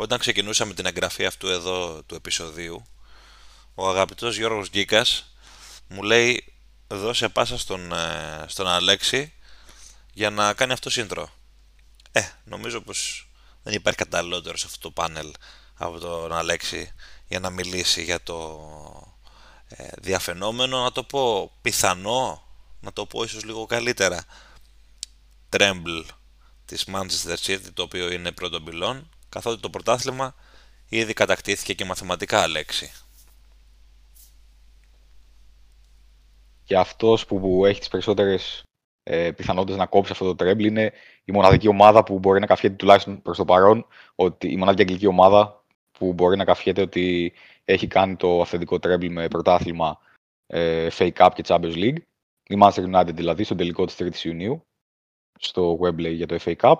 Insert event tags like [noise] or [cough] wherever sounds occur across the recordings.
όταν ξεκινούσαμε την εγγραφή αυτού εδώ του επεισοδίου, ο αγαπητός Γιώργος Γκίκας μου λέει δώσε πάσα στον, ε, στον Αλέξη για να κάνει αυτό σύντρο. Ε, νομίζω πως δεν υπάρχει καταλληλότερο σε αυτό το πάνελ από τον Αλέξη για να μιλήσει για το ε, διαφαινόμενο, να το πω πιθανό, να το πω ίσως λίγο καλύτερα, Tremble της Manchester City, το οποίο είναι πρώτο πυλόν, καθότι το πρωτάθλημα ήδη κατακτήθηκε και μαθηματικά Αλέξη. Και αυτός που έχει τις περισσότερες ε, πιθανότητες να κόψει αυτό το Tremble είναι η μοναδική ομάδα που μπορεί να καφιέται τουλάχιστον προς το παρόν, ότι η μοναδική αγγλική ομάδα που μπορεί να καφιέται ότι έχει κάνει το αυθεντικό τρέμπλ με πρωτάθλημα ε, Fake Cup και Champions League. Η Manchester United δηλαδή στον τελικό της 3ης Ιουνίου στο Wembley για το FA Cup.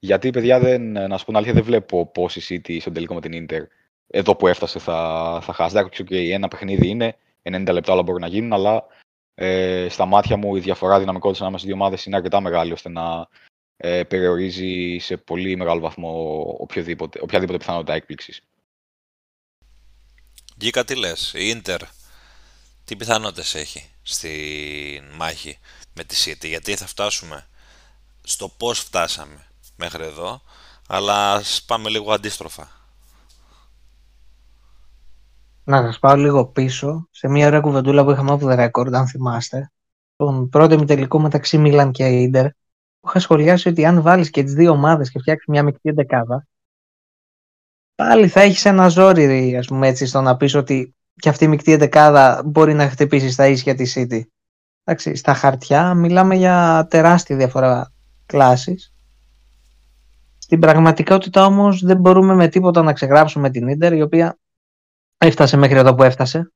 Γιατί, παιδιά, δεν, να σου πω αλήθεια, δεν βλέπω πώς η City στον τελικό με την Inter εδώ που έφτασε θα, θα χάσει. Εντάξει, και ένα παιχνίδι είναι, 90 λεπτά όλα μπορούν να γίνουν, αλλά ε, στα μάτια μου η διαφορά δυναμικότητας ανάμεσα στις δύο ομάδες είναι αρκετά μεγάλη ώστε να ε, περιορίζει σε πολύ μεγάλο βαθμό οποιαδήποτε πιθανότητα έκπληξης. Γκίκα τι λες, η Ίντερ τι πιθανότητες έχει στη μάχη με τη City, γιατί θα φτάσουμε στο πώς φτάσαμε μέχρι εδώ, αλλά ας πάμε λίγο αντίστροφα. Να σας πάω λίγο πίσω, σε μια ωραία κουβεντούλα που είχαμε από the record, αν θυμάστε, τον πρώτο ημιτελικό μεταξύ Μίλαν και Ίντερ, που είχα σχολιάσει ότι αν βάλεις και τις δύο ομάδες και φτιάξεις μια μικρή εντεκάδα, πάλι θα έχεις ένα ζόρι, ας πούμε έτσι, στο να πεις ότι και αυτή η μεικτή εντεκάδα μπορεί να χτυπήσει στα ίσια της City. Εντάξει, στα χαρτιά μιλάμε για τεράστια διαφορά κλάσης. Στην πραγματικότητα όμως δεν μπορούμε με τίποτα να ξεγράψουμε την Ίντερ, η οποία έφτασε μέχρι εδώ που έφτασε.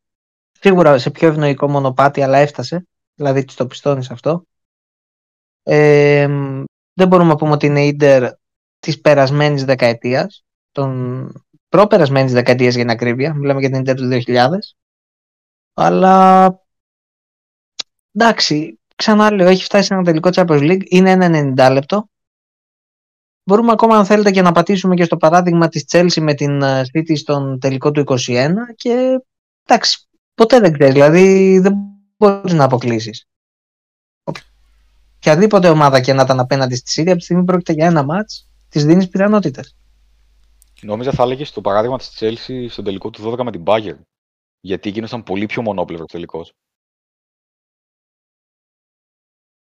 Σίγουρα σε πιο ευνοϊκό μονοπάτι, αλλά έφτασε. Δηλαδή το πιστώνεις αυτό. Ε, δεν μπορούμε να πούμε ότι είναι Ίντερ της περασμένης δεκαετίας των προπερασμένης δεκαετίας για την ακρίβεια. Μιλάμε για την Inter του 2000. Αλλά εντάξει, ξανά λέω, έχει φτάσει σε ένα τελικό Champions League. Είναι ένα 90 λεπτό. Μπορούμε ακόμα, αν θέλετε, και να πατήσουμε και στο παράδειγμα της Chelsea με την ε, City στον τελικό του 21 και εντάξει, ποτέ δεν ξέρεις. Δηλαδή δεν μπορείς να αποκλείσεις. Οποιαδήποτε ομάδα και να ήταν απέναντι στη City, από τη στιγμή πρόκειται για ένα μάτς, της δίνεις πιθανότητες. Νόμιζα θα έλεγες το παράδειγμα της Chelsea στον τελικό του 12 με την Bayern. Γιατί εκείνο ήταν πολύ πιο μονόπλευρος τελικός.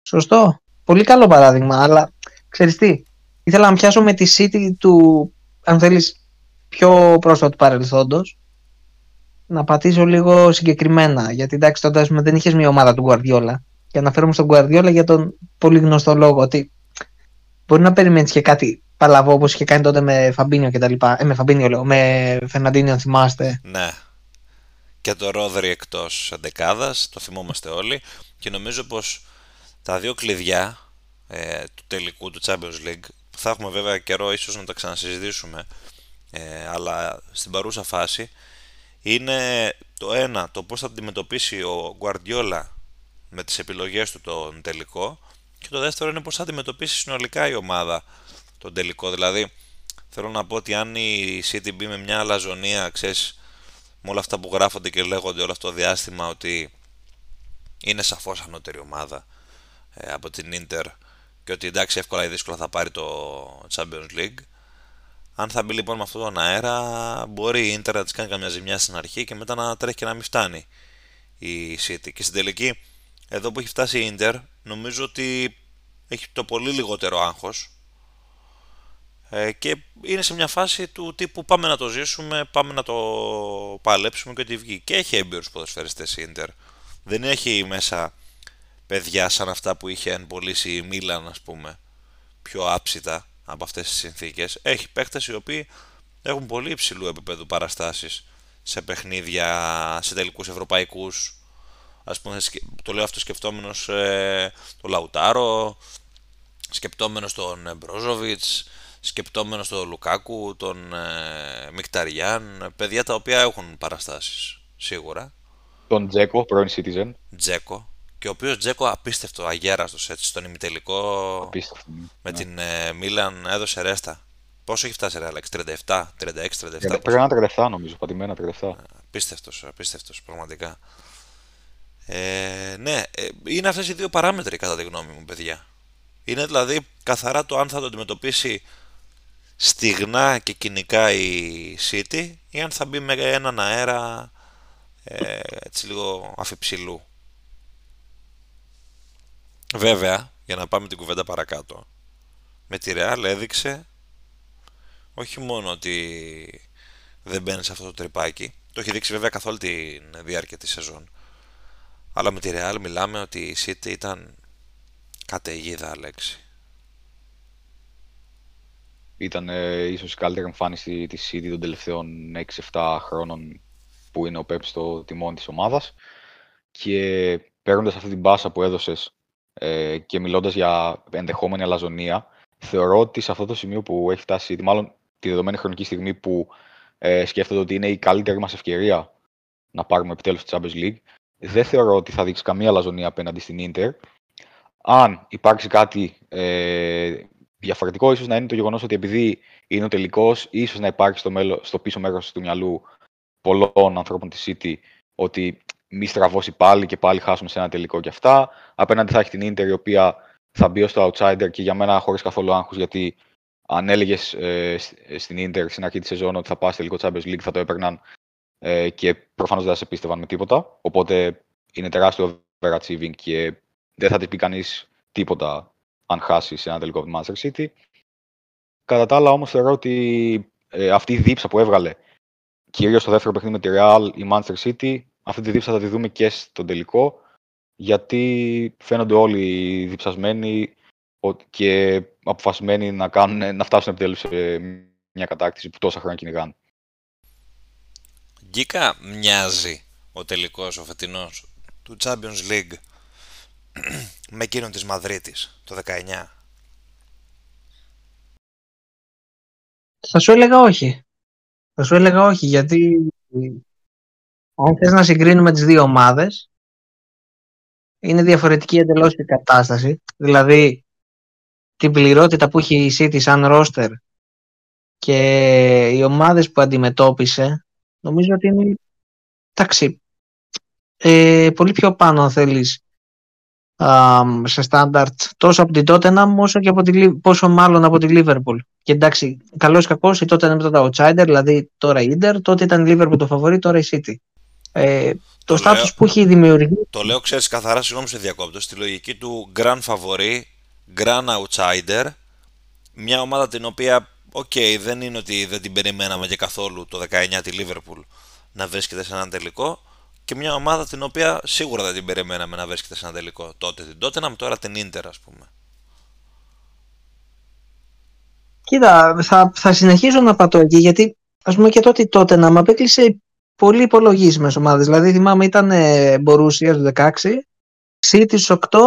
Σωστό. Πολύ καλό παράδειγμα. Αλλά ξέρεις τι, ήθελα να πιάσω με τη City του, αν θέλεις, πιο πρόσφατου παρελθόντος. Να πατήσω λίγο συγκεκριμένα. Γιατί εντάξει, τότε δεν είχες μια ομάδα του Guardiola. Και αναφέρομαι στον Guardiola για τον πολύ γνωστό λόγο ότι μπορεί να περιμένεις και κάτι παλαβό όπως είχε κάνει τότε με Φαμπίνιο και τα λοιπά. Ε, με Φαμπίνιο λέω, με Φερναντίνιο, αν θυμάστε. Ναι. Και το Ρόδρυ εκτός αντεκάδα, το θυμόμαστε όλοι. Και νομίζω πως τα δύο κλειδιά ε, του τελικού του Champions League, που θα έχουμε βέβαια καιρό ίσως να τα ξανασυζητήσουμε, ε, αλλά στην παρούσα φάση, είναι το ένα, το πώς θα αντιμετωπίσει ο Guardiola με τις επιλογές του τον τελικό και το δεύτερο είναι πώς θα αντιμετωπίσει συνολικά η ομάδα τον τελικό. Δηλαδή, θέλω να πω ότι αν η City μπει με μια αλαζονία, ξέρεις, με όλα αυτά που γράφονται και λέγονται όλο αυτό το διάστημα ότι είναι σαφώς ανώτερη ομάδα ε, από την Inter και ότι εντάξει εύκολα ή δύσκολα θα πάρει το Champions League αν θα μπει λοιπόν με αυτόν τον αέρα μπορεί η Inter να της κάνει καμιά ζημιά στην αρχή και μετά να τρέχει και να μην φτάνει η City και στην τελική εδώ που έχει φτάσει η Inter νομίζω ότι έχει το πολύ λιγότερο άγχος ε, και είναι σε μια φάση του τύπου πάμε να το ζήσουμε, πάμε να το παλέψουμε και ότι βγει. Και έχει έμπειρους ποδοσφαιριστές η Ίντερ. Δεν έχει μέσα παιδιά σαν αυτά που είχε αν πωλήσει η Μίλαν ας πούμε πιο άψητα από αυτές τις συνθήκες. Έχει παίκτες οι οποίοι έχουν πολύ υψηλού επίπεδου παραστάσεις σε παιχνίδια, σε τελικούς ευρωπαϊκούς. Ας πούμε, το λέω αυτό σκεφτόμενος ε, το Λαουτάρο, σκεπτόμενος τον Μπρόζοβιτς, σκεπτόμενος τον Λουκάκου, τον ε, Μικταριάν, παιδιά τα οποία έχουν παραστάσεις, σίγουρα. Τον Τζέκο, πρώην Citizen. Τζέκο. Και ο οποίος Τζέκο απίστευτο, αγέραστος έτσι, στον ημιτελικό Απίστευτο. με ναι. την ε, Μίλαν έδωσε ρέστα. Πόσο έχει φτάσει, Άλεξ, 37, 36, 37. Πρέπει να είναι 37 νομίζω, πατημένα 37. Απίστευτος, απίστευτος, πραγματικά. Ε, ναι, ε, είναι αυτές οι δύο παράμετροι κατά τη γνώμη μου, παιδιά. Είναι δηλαδή καθαρά το αν θα το αντιμετωπίσει στιγνά και κοινικά η City ή αν θα μπει με έναν αέρα ε, έτσι λίγο αφιψηλού. Βέβαια, για να πάμε την κουβέντα παρακάτω, με τη Real έδειξε όχι μόνο ότι δεν μπαίνει σε αυτό το τρυπάκι, το έχει δείξει βέβαια καθ' όλη τη διάρκεια της σεζόν, αλλά με τη Real μιλάμε ότι η City ήταν καταιγίδα λέξη. Ήταν ε, ίσως η καλύτερη εμφάνιση της City των τελευταίων 6-7 χρόνων που είναι ο Pep στο τιμόνι της ομάδας και παίρνοντας αυτή την μπάσα που έδωσες ε, και μιλώντας για ενδεχόμενη αλαζονία, θεωρώ ότι σε αυτό το σημείο που έχει φτάσει, μάλλον τη δεδομένη χρονική στιγμή που ε, σκέφτονται ότι είναι η καλύτερη μας ευκαιρία να πάρουμε επιτέλους τη Champions League, δεν θεωρώ ότι θα δείξει καμία αλαζονία απέναντι στην Inter. Αν υπάρξει κάτι ε, διαφορετικό, ίσως να είναι το γεγονός ότι επειδή είναι ο τελικός, ίσως να υπάρχει στο, μέλο, στο πίσω μέρος του μυαλού πολλών ανθρώπων της City ότι μη στραβώσει πάλι και πάλι χάσουμε σε ένα τελικό και αυτά. Απέναντι θα έχει την Inter η οποία θα μπει ως το outsider και για μένα χωρίς καθόλου άγχος γιατί αν έλεγες ε, στην Inter στην αρχή της σεζόν ότι θα πάει στο τελικό Champions League θα το έπαιρναν ε, και προφανώς δεν θα σε πίστευαν με τίποτα. Οπότε είναι τεράστιο overachieving και δεν θα της πει κανείς τίποτα αν χάσει σε ένα τελικό από τη Manchester City. Κατά τα άλλα όμως θεωρώ ότι ε, αυτή η δίψα που έβγαλε κυρίως στο δεύτερο παιχνίδι με τη Real η Manchester City αυτή τη δίψα θα τη δούμε και στον τελικό γιατί φαίνονται όλοι διψασμένοι και αποφασισμένοι να, κάνουν, να φτάσουν επιτέλους σε μια κατάκτηση που τόσα χρόνια κυνηγάνε. Γκίκα μοιάζει ο τελικός, ο φετινός του Champions League [clears throat] με εκείνον της Μαδρίτης το 19. Θα σου έλεγα όχι. Θα σου έλεγα όχι γιατί αν θες να συγκρίνουμε τις δύο ομάδες είναι διαφορετική εντελώς η κατάσταση. Δηλαδή την πληρότητα που έχει η City σαν ρόστερ και οι ομάδες που αντιμετώπισε νομίζω ότι είναι εντάξει, ε, πολύ πιο πάνω αν θέλεις σε στάνταρτ τόσο από την Tottenham όσο και από τη, πόσο μάλλον από τη Liverpool. Και εντάξει, καλώς ή κακώς η Tottenham ήταν το outsider, δηλαδή τώρα η Inter, τότε ήταν η Liverpool το φαβορί, τώρα η City. Ε, το, το status που έχει δημιουργήσει. Το λέω, ξέρεις, καθαρά, συγγνώμη σε διακόπτω, στη λογική του grand favori, grand outsider, μια ομάδα την οποία, ok, okay, δεν είναι ότι δεν την περιμέναμε και καθόλου το 19 τη Liverpool να βρίσκεται σε έναν τελικό, και μια ομάδα την οποία σίγουρα δεν την περιμέναμε να βρίσκεται σε ένα τελικό. Τότε την Tottenham, τώρα την Inter, ας πούμε. Κοίτα, θα, θα συνεχίσω να πατώ εκεί, γιατί ας πούμε και τότε η Tottenham απέκλεισε πολύ υπολογίσιμες ομάδες. Δηλαδή θυμάμαι ήταν Μπορούσια του 16, City στους 8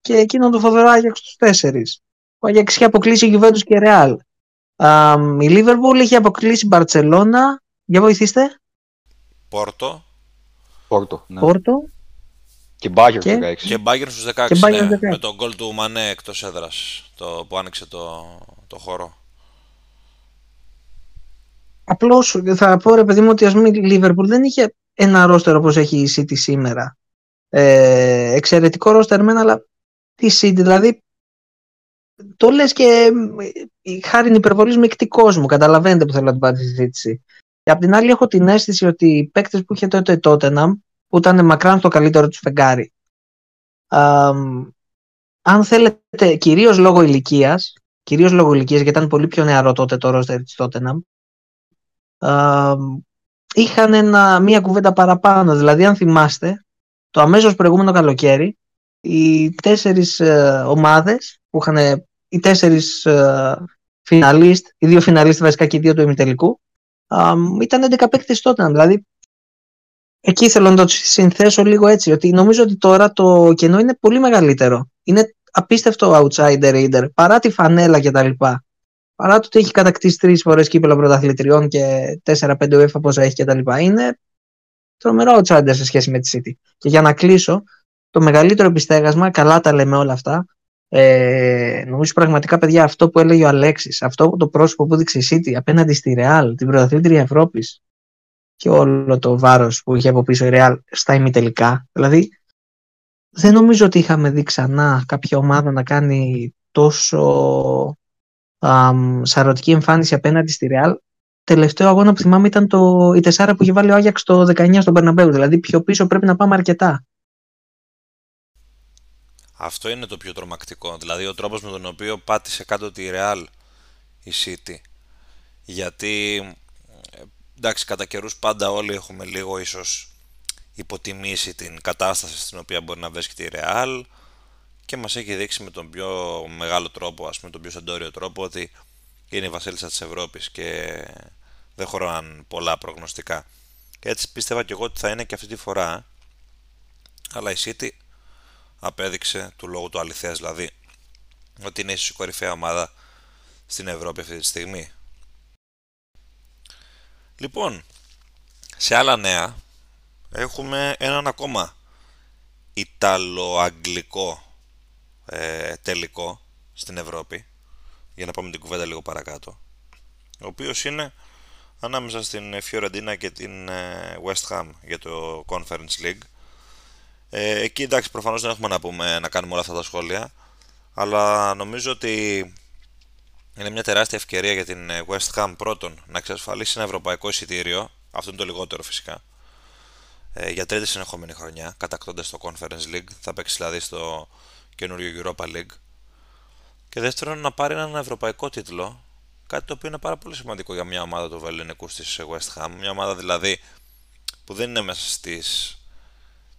και εκείνο το φοβερό Άγιαξ στους 4. Ο Άγιαξ είχε αποκλείσει Juventus και Real. η Liverpool είχε αποκλείσει Barcelona. Για βοηθήστε. Πόρτο. Πόρτο. Ναι. Πόρτο. Και Μπάγκερ στους 16. Και Μπάγκερ στους 16, και ναι, 16. με τον γκολ του Μανέ εκτός έδρας το, που άνοιξε το, το χώρο. Απλώς θα πω ρε παιδί μου ότι ας πούμε η Liverpool δεν είχε ένα ρόστερ όπως έχει η City σήμερα. Ε, εξαιρετικό ρόστερ μένα, αλλά τη City δηλαδή το λες και χάρη υπερβολής μεικτικός μου, καταλαβαίνετε που θέλω να την πάρει τη συζήτηση. Και απ' την άλλη έχω την αίσθηση ότι οι παίκτες που είχε τότε η Tottenham, που ήταν μακράν το καλύτερο τους φεγγάρι, αν θέλετε, κυρίως λόγω ηλικίας, κυρίως λόγω ηλικίας, γιατί ήταν πολύ πιο νεαρό τότε το ρόστερ της Tottenham, είχαν ένα, μία κουβέντα παραπάνω. Δηλαδή, αν θυμάστε, το αμέσως προηγούμενο καλοκαίρι, οι τέσσερις ε, ομάδες που είχαν οι τέσσερις ε, φιναλίστ, οι δύο φιναλίστ βασικά και οι δύο του ημιτελικού, ήταν 11 παίκτες τότε. Δηλαδή, εκεί θέλω να το συνθέσω λίγο έτσι, ότι νομίζω ότι τώρα το κενό είναι πολύ μεγαλύτερο. Είναι απίστευτο outsider reader, παρά τη φανέλα κτλ. Παρά το ότι έχει κατακτήσει τρεις φορές κύπελο πρωταθλητριών και 4-5 UEFA πόσα έχει κτλ. Είναι τρομερό outsider σε σχέση με τη City. Και για να κλείσω, το μεγαλύτερο επιστέγασμα, καλά τα λέμε όλα αυτά, Ε, νομίζω πραγματικά, παιδιά, αυτό που έλεγε ο Αλέξης, αυτό το πρόσωπο που δείξε η City απέναντι στη Real, την πρωταθλήτρια Ευρώπης και όλο το βάρος που είχε από πίσω η Real στα ημιτελικά. Δηλαδή, δεν νομίζω ότι είχαμε δει ξανά κάποια ομάδα να κάνει τόσο σαρωτική εμφάνιση απέναντι στη Real. Τελευταίο αγώνα που θυμάμαι ήταν το, η τεσσάρα που είχε βάλει ο Άγιαξ το 19 στον Περναμπέου. Δηλαδή, πιο πίσω πρέπει να πάμε αρκετά. Αυτό είναι το πιο τρομακτικό. Δηλαδή ο τρόπος με τον οποίο πάτησε κάτω τη Real η City. Γιατί εντάξει κατά καιρούς πάντα όλοι έχουμε λίγο ίσως υποτιμήσει την κατάσταση στην οποία μπορεί να βρίσκεται η Real και μας έχει δείξει με τον πιο μεγάλο τρόπο, ας πούμε τον πιο σεντόριο τρόπο ότι είναι η βασίλισσα της Ευρώπης και δεν χωράνε πολλά προγνωστικά. Και έτσι πίστευα και εγώ ότι θα είναι και αυτή τη φορά αλλά η City απέδειξε του λόγου του αληθές δηλαδή ότι είναι ίσως η κορυφαία ομάδα στην Ευρώπη αυτή τη στιγμή. Λοιπόν, σε άλλα νέα έχουμε έναν ακόμα Ιταλο-Αγγλικό ε, τελικό στην Ευρώπη για να πάμε την κουβέντα λίγο παρακάτω ο οποίος είναι ανάμεσα στην Φιωρεντίνα και την ε, West Ham για το Conference League. Ε, εκεί εντάξει προφανώς δεν έχουμε να, πούμε, να κάνουμε όλα αυτά τα σχόλια αλλά νομίζω ότι είναι μια τεράστια ευκαιρία για την ε, West Ham πρώτον να εξασφαλίσει ένα ευρωπαϊκό εισιτήριο αυτό είναι το λιγότερο φυσικά ε, για τρίτη συνεχόμενη χρονιά κατακτώντας το Conference League. Θα παίξει δηλαδή στο καινούριο Europa League και δεύτερον να πάρει έναν ευρωπαϊκό τίτλο κάτι το οποίο είναι πάρα πολύ σημαντικό για μια ομάδα του Βεληνικού της West Ham μια ομάδα δηλαδή που δεν είναι μέσα στις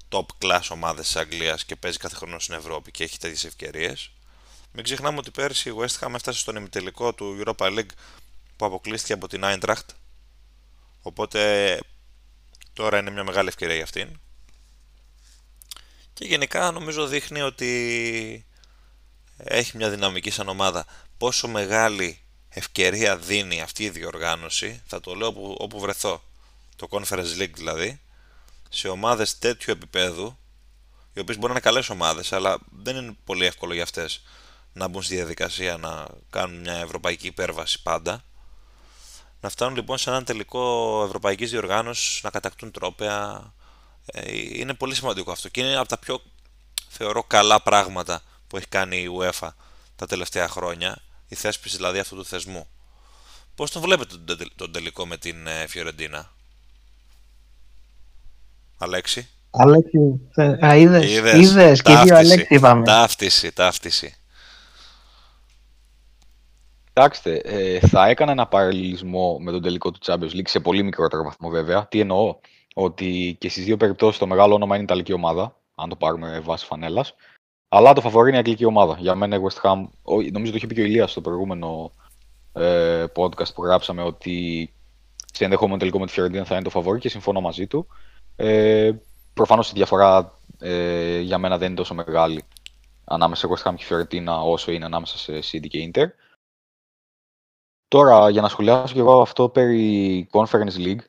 top class ομάδες της Αγγλίας και παίζει κάθε χρόνο στην Ευρώπη και έχει τέτοιες ευκαιρίες. Μην ξεχνάμε ότι πέρσι η West Ham έφτασε στον ημιτελικό του Europa League που αποκλείστηκε από την Eintracht. Οπότε τώρα είναι μια μεγάλη ευκαιρία για αυτήν. Και γενικά νομίζω δείχνει ότι έχει μια δυναμική σαν ομάδα. Πόσο μεγάλη ευκαιρία δίνει αυτή η διοργάνωση, θα το λέω όπου, όπου βρεθώ, το Conference League δηλαδή, σε ομάδες τέτοιου επίπεδου, οι οποίες μπορεί να είναι καλές ομάδες, αλλά δεν είναι πολύ εύκολο για αυτές να μπουν στη διαδικασία να κάνουν μια ευρωπαϊκή υπέρβαση πάντα. Να φτάνουν λοιπόν σε έναν τελικό ευρωπαϊκής διοργάνωσης, να κατακτούν τρόπαια. Ε, είναι πολύ σημαντικό αυτό και είναι από τα πιο θεωρώ καλά πράγματα που έχει κάνει η UEFA τα τελευταία χρόνια, η θέσπιση δηλαδή αυτού του θεσμού. Πώς τον βλέπετε τον τελικό με την ε, Φιωρεντίνα; Αλέξη; Αλέξη, α, είδες, είδες, είδες και δύο Αλέξη είπαμε. Ταύτιση, ταύτιση. Κοιτάξτε, ε, θα έκανα ένα παραλληλισμό με τον τελικό του Champions League σε πολύ μικρότερο βαθμό βέβαια. Τι εννοώ, ότι και στις δύο περιπτώσεις το μεγάλο όνομα είναι η Ιταλική ομάδα, αν το πάρουμε βάση φανέλας. Αλλά το φαβορεί είναι η Αγγλική ομάδα. Για μένα η West Ham, νομίζω το είχε πει και ο Ηλίας στο προηγούμενο ε, podcast που γράψαμε ότι σε ενδεχόμενο τελικό με τη Φιωρεντίνα θα είναι το φαβορή και συμφωνώ μαζί του. Ε, Προφανώς η διαφορά ε, για μένα δεν είναι τόσο μεγάλη ανάμεσα σε West Ham και Fiorentina όσο είναι ανάμεσα σε City και Inter. Τώρα, για να σχολιάσω και εγώ αυτό περί Conference League,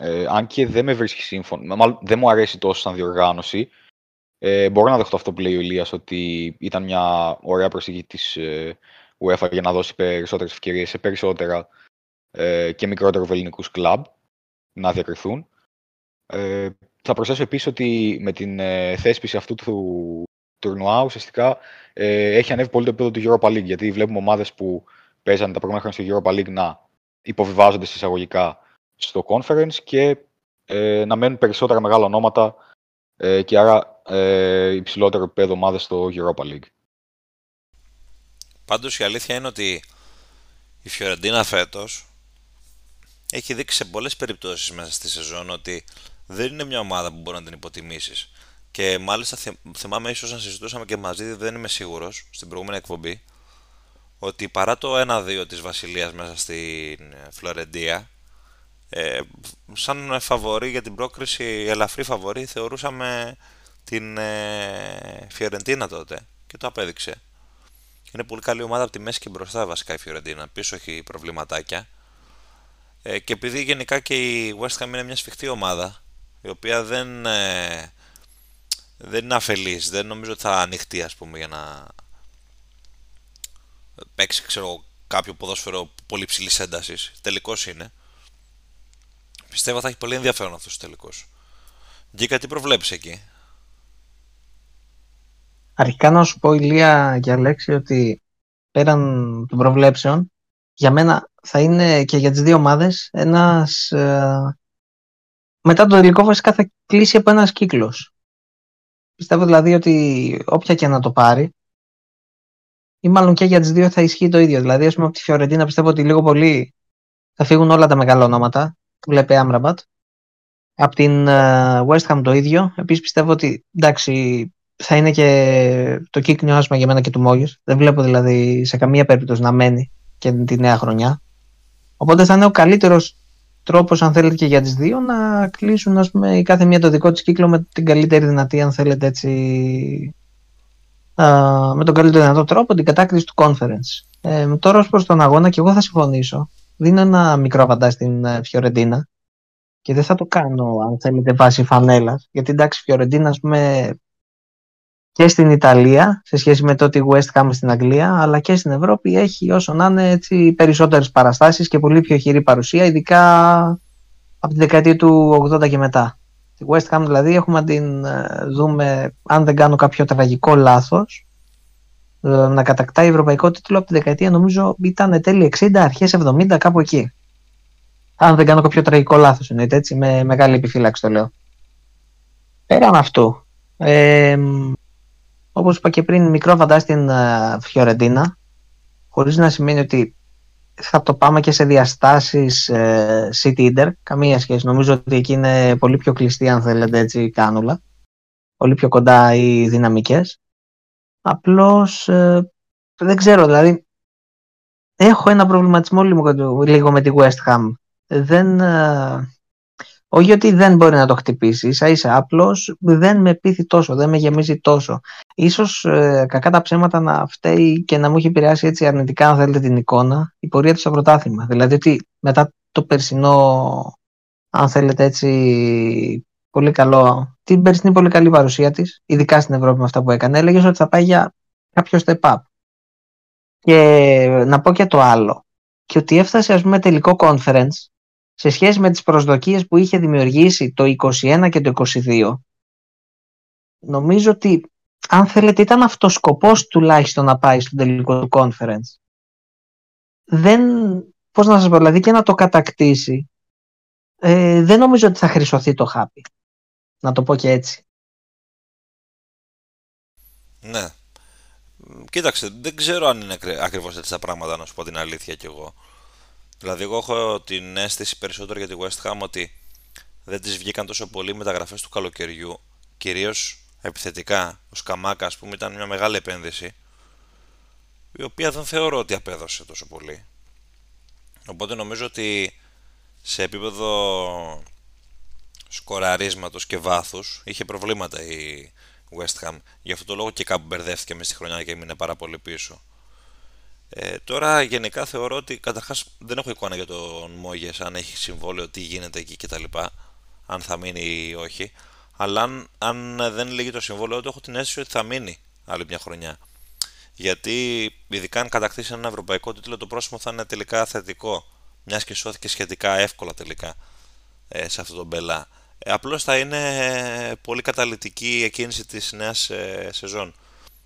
ε, αν και δεν με βρίσκει σύμφωνο, μάλλον δεν μου αρέσει τόσο σαν διοργάνωση, ε, μπορώ να δεχτώ αυτό που λέει ο Ηλίας, ότι ήταν μια ωραία προσήγη της ε, UEFA για να δώσει περισσότερες ευκαιρίες σε περισσότερα ε, και μικρότερο βεληνικούς κλαμπ να διακριθούν. Ε, θα προσθέσω επίσης ότι με την ε, θέσπιση αυτού του τουρνουά ουσιαστικά ε, έχει ανέβει πολύ το επίπεδο του Europa League γιατί βλέπουμε ομάδες που παίζανε τα προηγούμενα χρόνια στο Europa League να υποβιβάζονται εισαγωγικά στο conference και ε, να μένουν περισσότερα μεγάλα ονόματα ε, και άρα ε, υψηλότερο επίπεδο ομάδες στο Europa League. Πάντως η αλήθεια είναι ότι η Φιωρεντίνα φέτος έχει δείξει σε πολλές περιπτώσεις μέσα στη σεζόν ότι δεν είναι μια ομάδα που μπορεί να την υποτιμήσεις. Και μάλιστα θυμάμαι ίσως να συζητούσαμε και μαζί, δεν είμαι σίγουρος, στην προηγούμενη εκπομπή, ότι παρά το 1-2 της Βασιλείας μέσα στην Φλωρεντία, ε, σαν φαβορή για την πρόκριση, ελαφρύ φαβορή, θεωρούσαμε την ε, Φιωρεντίνα τότε και το απέδειξε. Είναι πολύ καλή ομάδα από τη μέση και μπροστά βασικά η Φιωρεντίνα. Πίσω έχει προβληματάκια. Ε, και επειδή γενικά και η West Ham είναι μια σφιχτή ομάδα, η οποία δεν, ε, δεν είναι αφελής, δεν νομίζω ότι θα ανοιχτεί ας πούμε για να παίξει ξέρω, κάποιο ποδόσφαιρο πολύ ψηλής έντασης. Τελικός είναι. Πιστεύω θα έχει πολύ ενδιαφέρον αυτός ο τελικός. Γκίκα, τι προβλέπεις εκεί; Αρχικά να σου πω Ηλία και Αλέξη ότι πέραν των προβλέψεων για μένα θα είναι και για τις δύο ομάδες ένας ε, μετά το τελικό βασικά θα κλείσει από ένας κύκλος πιστεύω δηλαδή ότι όποια και να το πάρει ή μάλλον και για τις δύο θα ισχύει το ίδιο δηλαδή ας πούμε από τη Φιωρεντίνα πιστεύω ότι λίγο πολύ θα φύγουν όλα τα μεγάλα ονόματα βλέπει Άμραμπατ από την ε, West Ham το ίδιο επίσης πιστεύω ότι εντάξει θα είναι και το κύκνιο άσμα για μένα και του Μόγιος. Δεν βλέπω δηλαδή σε καμία περίπτωση να μένει και τη νέα χρονιά. Οπότε θα είναι ο καλύτερος τρόπος, αν θέλετε, και για τις δύο να κλείσουν ας πούμε, η κάθε μία το δικό της κύκλο με την καλύτερη δυνατή, αν θέλετε έτσι. με τον καλύτερο δυνατό τρόπο την κατάκριση του conference. Ε, τώρα ως προς τον αγώνα, και εγώ θα συμφωνήσω. Δίνω ένα μικρό απαντά στην ε, Φιωρεντίνα και δεν θα το κάνω αν θέλετε βάσει φανέλας. Γιατί εντάξει, η Φιωρεντίνα, ας πούμε, και στην Ιταλία σε σχέση με το ότι West Ham στην Αγγλία αλλά και στην Ευρώπη έχει όσο να είναι έτσι, περισσότερες παραστάσεις και πολύ πιο χειρή παρουσία ειδικά από τη δεκαετία του 80 και μετά. Τη West Ham δηλαδή έχουμε να την ε, δούμε αν δεν κάνω κάποιο τραγικό λάθος ε, να κατακτάει ευρωπαϊκό τίτλο από τη δεκαετία νομίζω ήταν τέλη 60 αρχές 70 κάπου εκεί. Αν δεν κάνω κάποιο τραγικό λάθος εννοείται έτσι με μεγάλη επιφύλαξη το λέω. Πέραν αυτού ε, όπως είπα και πριν, μικρό φαντά στην uh, Φιωρεντίνα, χωρίς να σημαίνει ότι θα το πάμε και σε διαστάσεις uh, City Inter, καμία σχέση. Νομίζω ότι εκεί είναι πολύ πιο κλειστή, αν θέλετε έτσι, κάνουλα. Πολύ πιο κοντά οι δυναμικές. Απλώς, uh, δεν ξέρω, δηλαδή, έχω ένα προβληματισμό λίγο με τη West Ham. Δεν, όχι ότι δεν μπορεί να το χτυπήσει, ίσα ίσα απλώς δεν με πείθει τόσο, δεν με γεμίζει τόσο. Ίσως ε, κακά τα ψέματα να φταίει και να μου έχει επηρεάσει έτσι αρνητικά, αν θέλετε, την εικόνα, η πορεία του στο πρωτάθλημα. Δηλαδή ότι μετά το περσινό, αν θέλετε έτσι, πολύ καλό, την περσινή πολύ καλή παρουσία της, ειδικά στην Ευρώπη με αυτά που έκανε, έλεγες ότι θα πάει για κάποιο step up. Και να πω και το άλλο. Και ότι έφτασε, ας πούμε, τελικό conference σε σχέση με τις προσδοκίες που είχε δημιουργήσει το 21 και το 22 νομίζω ότι αν θέλετε ήταν αυτός σκοπός τουλάχιστον να πάει στο τελικό του conference δεν, πώς να σας πω, δηλαδή και να το κατακτήσει ε, δεν νομίζω ότι θα χρυσωθεί το χάπι να το πω και έτσι Ναι Κοίταξε, δεν ξέρω αν είναι ακριβώς έτσι τα πράγματα να σου πω την αλήθεια κι εγώ Δηλαδή, εγώ έχω την αίσθηση περισσότερο για τη West Ham ότι δεν τη βγήκαν τόσο πολύ μεταγραφές του καλοκαιριού. Κυρίως επιθετικά. Ο Σκαμάκα, ας πούμε, ήταν μια μεγάλη επένδυση. Η οποία δεν θεωρώ ότι απέδωσε τόσο πολύ. Οπότε νομίζω ότι σε επίπεδο σκοραρίσματος και βάθους είχε προβλήματα η West Ham. Γι' αυτό το λόγο και κάπου μπερδεύτηκε μες στη χρονιά και έμεινε πάρα πολύ πίσω. Ε, τώρα γενικά θεωρώ ότι καταρχάς δεν έχω εικόνα για τον Μόγες αν έχει συμβόλαιο, τι γίνεται εκεί κτλ. Αν θα μείνει ή όχι. Αλλά αν, αν δεν λύγει το συμβόλαιο του έχω την αίσθηση ότι θα μείνει άλλη μια χρονιά. Γιατί ειδικά αν κατακτήσει ένα ευρωπαϊκό τίτλο το πρόσωπο θα είναι τελικά θετικό. Μιας και σώθηκε σχετικά εύκολα τελικά ε, σε αυτόν τον Μπελά. Ε, απλώς θα είναι πολύ καταλητική η εκκίνηση της νέας ε, σεζόν.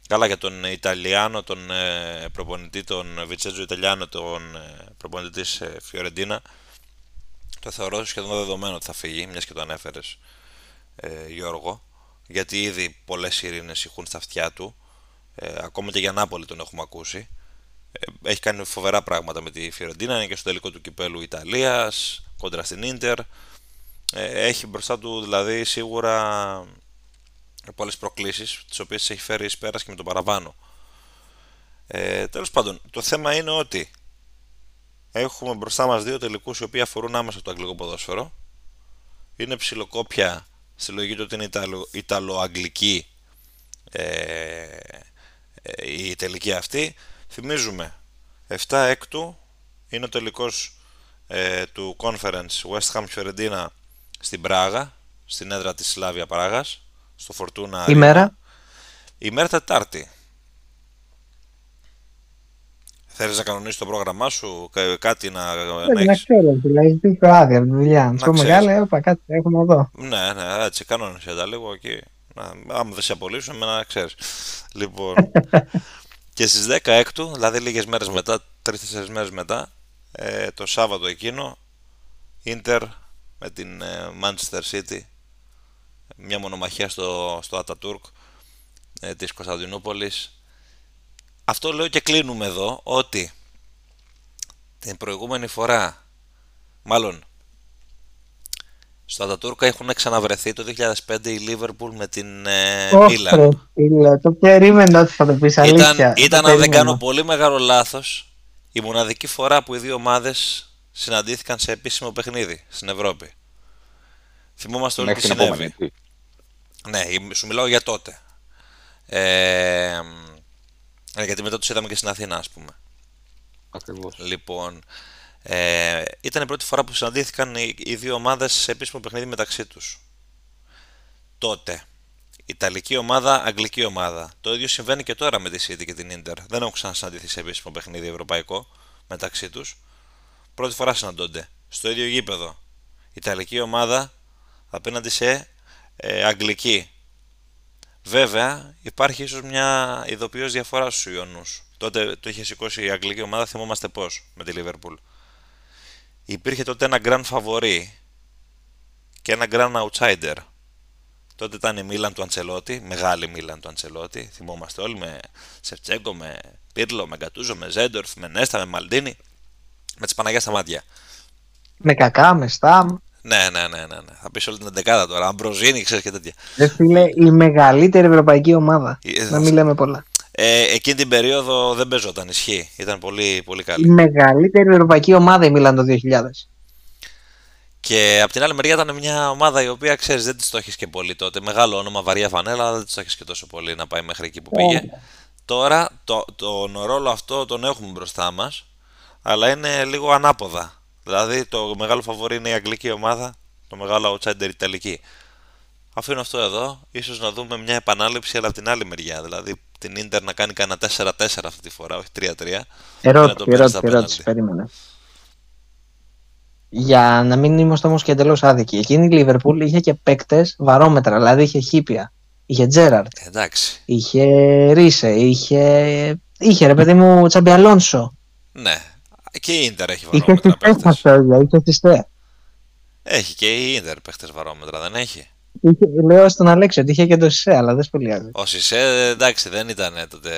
Καλά για τον Ιταλιάνο, τον ε, προπονητή, τον Βιτσέτζο Ιταλιάνο, τον ε, προπονητή της ε, Φιωρεντίνα, το θεωρώ σχεδόν δεδομένο ότι θα φύγει, μιας και το ανέφερε Γιώργο, γιατί ήδη πολλές ειρήνες ηχούν στα αυτιά του. ακόμα και για Νάπολη τον έχουμε ακούσει. έχει κάνει φοβερά πράγματα με τη Φιωρεντίνα, είναι και στο τελικό του κυπέλου Ιταλίας, κόντρα στην ντερ. Έχει μπροστά του δηλαδή σίγουρα πολλές προκλήσεις, τις οποίες έχει φέρει εις πέρας και με τον παραπάνω. Ε, Τέλος πάντων, το θέμα είναι ότι έχουμε μπροστά μας δύο τελικούς οι οποίοι αφορούν άμεσα το αγγλικό ποδόσφαιρο. Είναι ψηλοκόπια στη λογική του ότι είναι Ιταλο, Ιταλο-Αγγλική ε, ε, η τελική αυτή. Θυμίζουμε 7 έκτου είναι ο τελικός ε, του Conference West Ham Fiorentina στην Πράγα, στην έδρα της Σλάβια Πράγας στο Φορτούνα. Ημέρα. Ημέρα Τετάρτη. Θέλεις να κανονίσεις το πρόγραμμά σου, κάτι να, να, να ξέρω, δηλαδή τι το άδεια από τη δουλειά. Να σου μεγάλα, έπα κάτι έχουμε εδώ. Ναι, ναι, έτσι, κανόνισε τα λίγο εκεί. Να, άμα δεν σε απολύσουν, να ξέρεις. λοιπόν, [laughs] και στις 10 έκτου, δηλαδή λίγες μέρες μετά, 3-4 μέρες μετά, ε, το Σάββατο εκείνο, Ίντερ με την ε, Manchester City, μια μονομαχία στο, στο Ατατούρκ ε, της Κωνσταντινούπολης. Αυτό λέω και κλείνουμε εδώ, ότι την προηγούμενη φορά, μάλλον στο Ατατούρκα έχουν ξαναβρεθεί το 2005 η Λίβερπουλ με την ε, Μίλαν. Το περίμενα ότι θα το πεις αλήθεια. Ήταν, ήταν αν δεν κάνω πολύ μεγάλο λάθος, η μοναδική φορά που οι δύο ομάδες συναντήθηκαν σε επίσημο παιχνίδι στην Ευρώπη. Θυμόμαστε όλοι τι συνέβη. Ναι, σου μιλάω για τότε. Ε, γιατί μετά τους είδαμε και στην Αθήνα, ας πούμε. Ακριβώς. Λοιπόν, ε, ήταν η πρώτη φορά που συναντήθηκαν οι, οι δύο ομάδες σε επίσημο παιχνίδι μεταξύ τους. Τότε. Ιταλική ομάδα, Αγγλική ομάδα. Το ίδιο συμβαίνει και τώρα με τη City και την Inter. Δεν έχουν ξανασυναντηθεί σε επίσημο παιχνίδι ευρωπαϊκό μεταξύ τους. Πρώτη φορά συναντώνται. Στο ίδιο γήπεδο. Ιταλική ομάδα απέναντι σε ε, Αγγλική. Βέβαια, υπάρχει ίσως μια ειδοποιώς διαφορά στους Ιωνούς. Τότε το είχε σηκώσει η Αγγλική ομάδα, θυμόμαστε πώς, με τη Λίβερπουλ. Υπήρχε τότε ένα Grand Favori και ένα Grand Outsider. Τότε ήταν η Μίλαν του Αντσελότη, μεγάλη Μίλαν του Αντσελότη, θυμόμαστε όλοι, με Σεφτσέγκο, με Πύρλο, με Γκατούζο, με Ζέντορφ, με Νέστα, με Μαλντίνη, με τις Παναγιά στα μάτια. Με κακά, με στάμ. Ναι, ναι, ναι, ναι, ναι. Θα πεις όλη την δεκάδα τώρα. Αμπροζίνη, ξέρεις και τέτοια. Δεν φίλε, η μεγαλύτερη ευρωπαϊκή ομάδα. Ε, να μην λέμε πολλά. Ε, εκείνη την περίοδο δεν παίζονταν, ισχύει. Ήταν πολύ, πολύ καλή. Η μεγαλύτερη ευρωπαϊκή ομάδα η Μίλαν το 2000. Και από την άλλη μεριά ήταν μια ομάδα η οποία ξέρεις δεν της το έχεις και πολύ τότε. Μεγάλο όνομα, βαριά φανέλα, αλλά δεν της το έχεις και τόσο πολύ να πάει μέχρι εκεί που πήγε. Τώρα το, τον ρόλο αυτό τον έχουμε μπροστά μας, αλλά είναι λίγο ανάποδα. Δηλαδή το μεγάλο φαβορή είναι η αγγλική ομάδα, το μεγάλο outsider η ιταλική. Αφήνω αυτό εδώ, ίσως να δούμε μια επανάληψη αλλά από την άλλη μεριά. Δηλαδή την Ίντερ να κάνει κανένα 4-4 αυτή τη φορά, όχι 3-3. Ερώτηση, ερώτηση, ερώτηση, περίμενε. Για να μην είμαστε όμως και εντελώς άδικοι. Εκείνη η Λίβερπουλ είχε και παίκτες βαρόμετρα, δηλαδή είχε χίπια. Είχε Τζέραρτ. Εντάξει. Είχε Ρίσε, είχε. είχε ρε παιδί μου Τσαμπιαλόνσο. Ναι, και η Ίντερ έχει βαρόμετρα παίχτες. Είχε Έχει και η Ίντερ παίχτες βαρόμετρα, δεν έχει; Είχε, λέω στον Αλέξη ότι είχε και το Σισε, αλλά δεν σπηλιάζει. Ο Σισε, εντάξει, δεν ήταν τότε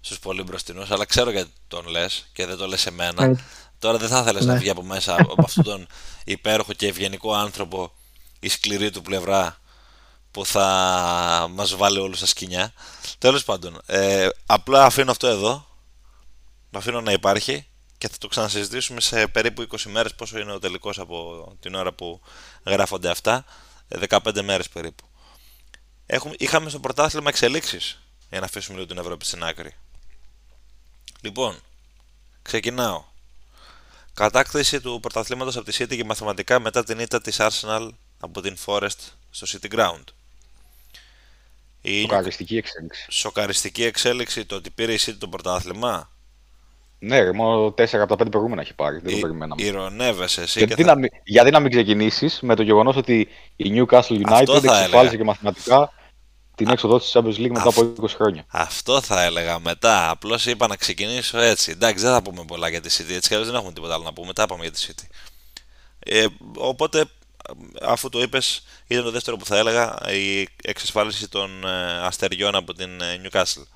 στους πολύ μπροστινούς, αλλά ξέρω γιατί τον λες και δεν το λες εμένα. Ναι. Τώρα δεν θα ήθελε ναι. να βγει από μέσα από αυτόν τον υπέροχο και ευγενικό άνθρωπο η σκληρή του πλευρά που θα μας βάλει όλους στα σκηνιά. Τέλος πάντων, ε, απλά αφήνω αυτό εδώ, αφήνω να υπάρχει και θα το ξανασυζητήσουμε σε περίπου 20 μέρες πόσο είναι ο τελικός από την ώρα που γράφονται αυτά 15 ε, μέρες περίπου Έχουμε, είχαμε στο πρωτάθλημα εξελίξεις για να αφήσουμε λίγο την Ευρώπη στην άκρη λοιπόν ξεκινάω κατάκτηση του πρωταθλήματος από τη City και μαθηματικά μετά την ήττα της Arsenal από την Forest στο City Ground η Σοκαριστική εξέλιξη. Σοκαριστική εξέλιξη το ότι πήρε η City το πρωτάθλημα; Ναι, μόνο 4 από τα 5 προηγούμενα έχει πάρει. Δεν το περιμέναμε. Ηρωνεύεσαι εσύ. Γιατί, και θα... να, γιατί να μην ξεκινήσεις με το γεγονός ότι η Newcastle United εξασφάλισε και μαθηματικά την έξοδό της Champions League μετά από 20 χρόνια. Αυτό θα έλεγα μετά. Απλώς είπα να ξεκινήσω έτσι. Εντάξει, δεν θα πούμε πολλά για τη City. Έτσι κι δεν έχουμε τίποτα άλλο να πούμε. Τα είπαμε για τη City. Ε, οπότε, αφού το είπες, ήταν το δεύτερο που θα έλεγα η εξασφάλιση των ε, αστεριών από την ε, Newcastle.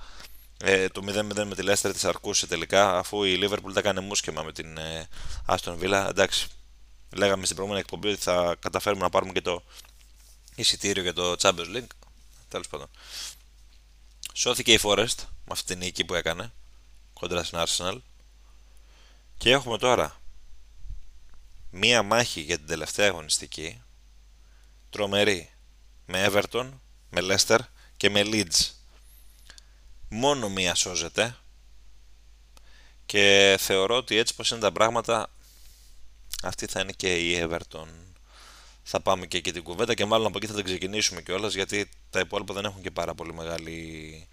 Ε, το 0-0 με τη Leicester της αρκούσε τελικά, αφού η Liverpool τα έκανε μουσκεμα με την ε, Aston Villa. Εντάξει, λέγαμε στην προηγούμενη εκπομπή ότι θα καταφέρουμε να πάρουμε και το εισιτήριο για το Champions League. Τέλος πάντων. Σώθηκε η Forest με αυτή την νίκη που έκανε κοντά στην Arsenal. Και έχουμε τώρα μία μάχη για την τελευταία αγωνιστική τρομερή με Everton, με Leicester και με Leeds μόνο μία σώζεται και θεωρώ ότι έτσι πως είναι τα πράγματα αυτή θα είναι και η Everton. Θα πάμε και εκεί την κουβέντα και μάλλον από εκεί θα την ξεκινήσουμε κιόλας γιατί τα υπόλοιπα δεν έχουν και πάρα πολύ, μεγάλη,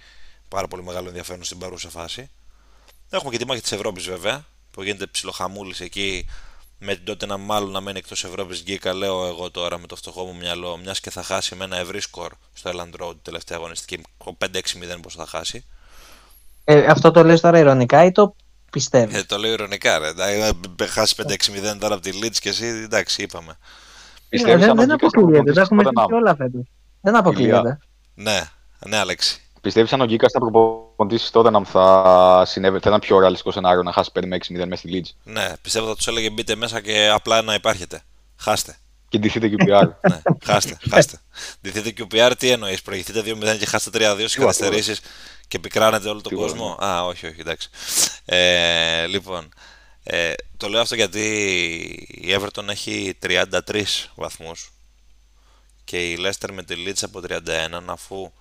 πάρα πολύ μεγάλο ενδιαφέρον στην παρούσα φάση. Έχουμε και τη μάχη της Ευρώπης βέβαια, που γίνεται ψιλοχαμούλης εκεί με την τότε να μάλλον να μένει εκτός Ευρώπης γκίκα, λέω εγώ τώρα με το φτωχό μου μυαλό, μιας και θα χάσει με ένα ευρύ σκορ στο Elland Road τελευταία αγωνιστική. 5-6-0 πώ θα χάσει. Ε, αυτό το λες τώρα ηρωνικά ή το πιστεύεις; Ε, το λέω ηρωνικά, ρε. Να χάσει 5-6-0 τώρα από τη Leeds και εσύ, εντάξει, είπαμε. Ε, δεν, δεν αποκλείεται. Τα έχουμε πει όλα φέτος. Δεν αποκλείεται. Ναι, ναι, Αλέξη. Πιστεύεις αν ο Γκίκας θα προπονητήσει τότε να θα, συνέβη, θα ήταν πιο ρεαλιστικό σενάριο να χάσει 5 με 6-0 μέσα στη Leeds; Ναι, πιστεύω θα τους έλεγε μπείτε μέσα και απλά να υπάρχετε. Χάστε. Και ντυθείτε QPR. [laughs] ναι, χάστε, χάστε. ντυθείτε QPR, τι εννοείς, προηγηθείτε 2-0 και χάστε 3-2 στις καθυστερήσεις και πικράνετε όλο τον κόσμο; Α, όχι, όχι, εντάξει. Ε, λοιπόν, ε, το λέω αυτό γιατί η Everton έχει 33 βαθμούς και η Leicester με τη Leeds από 31 αφού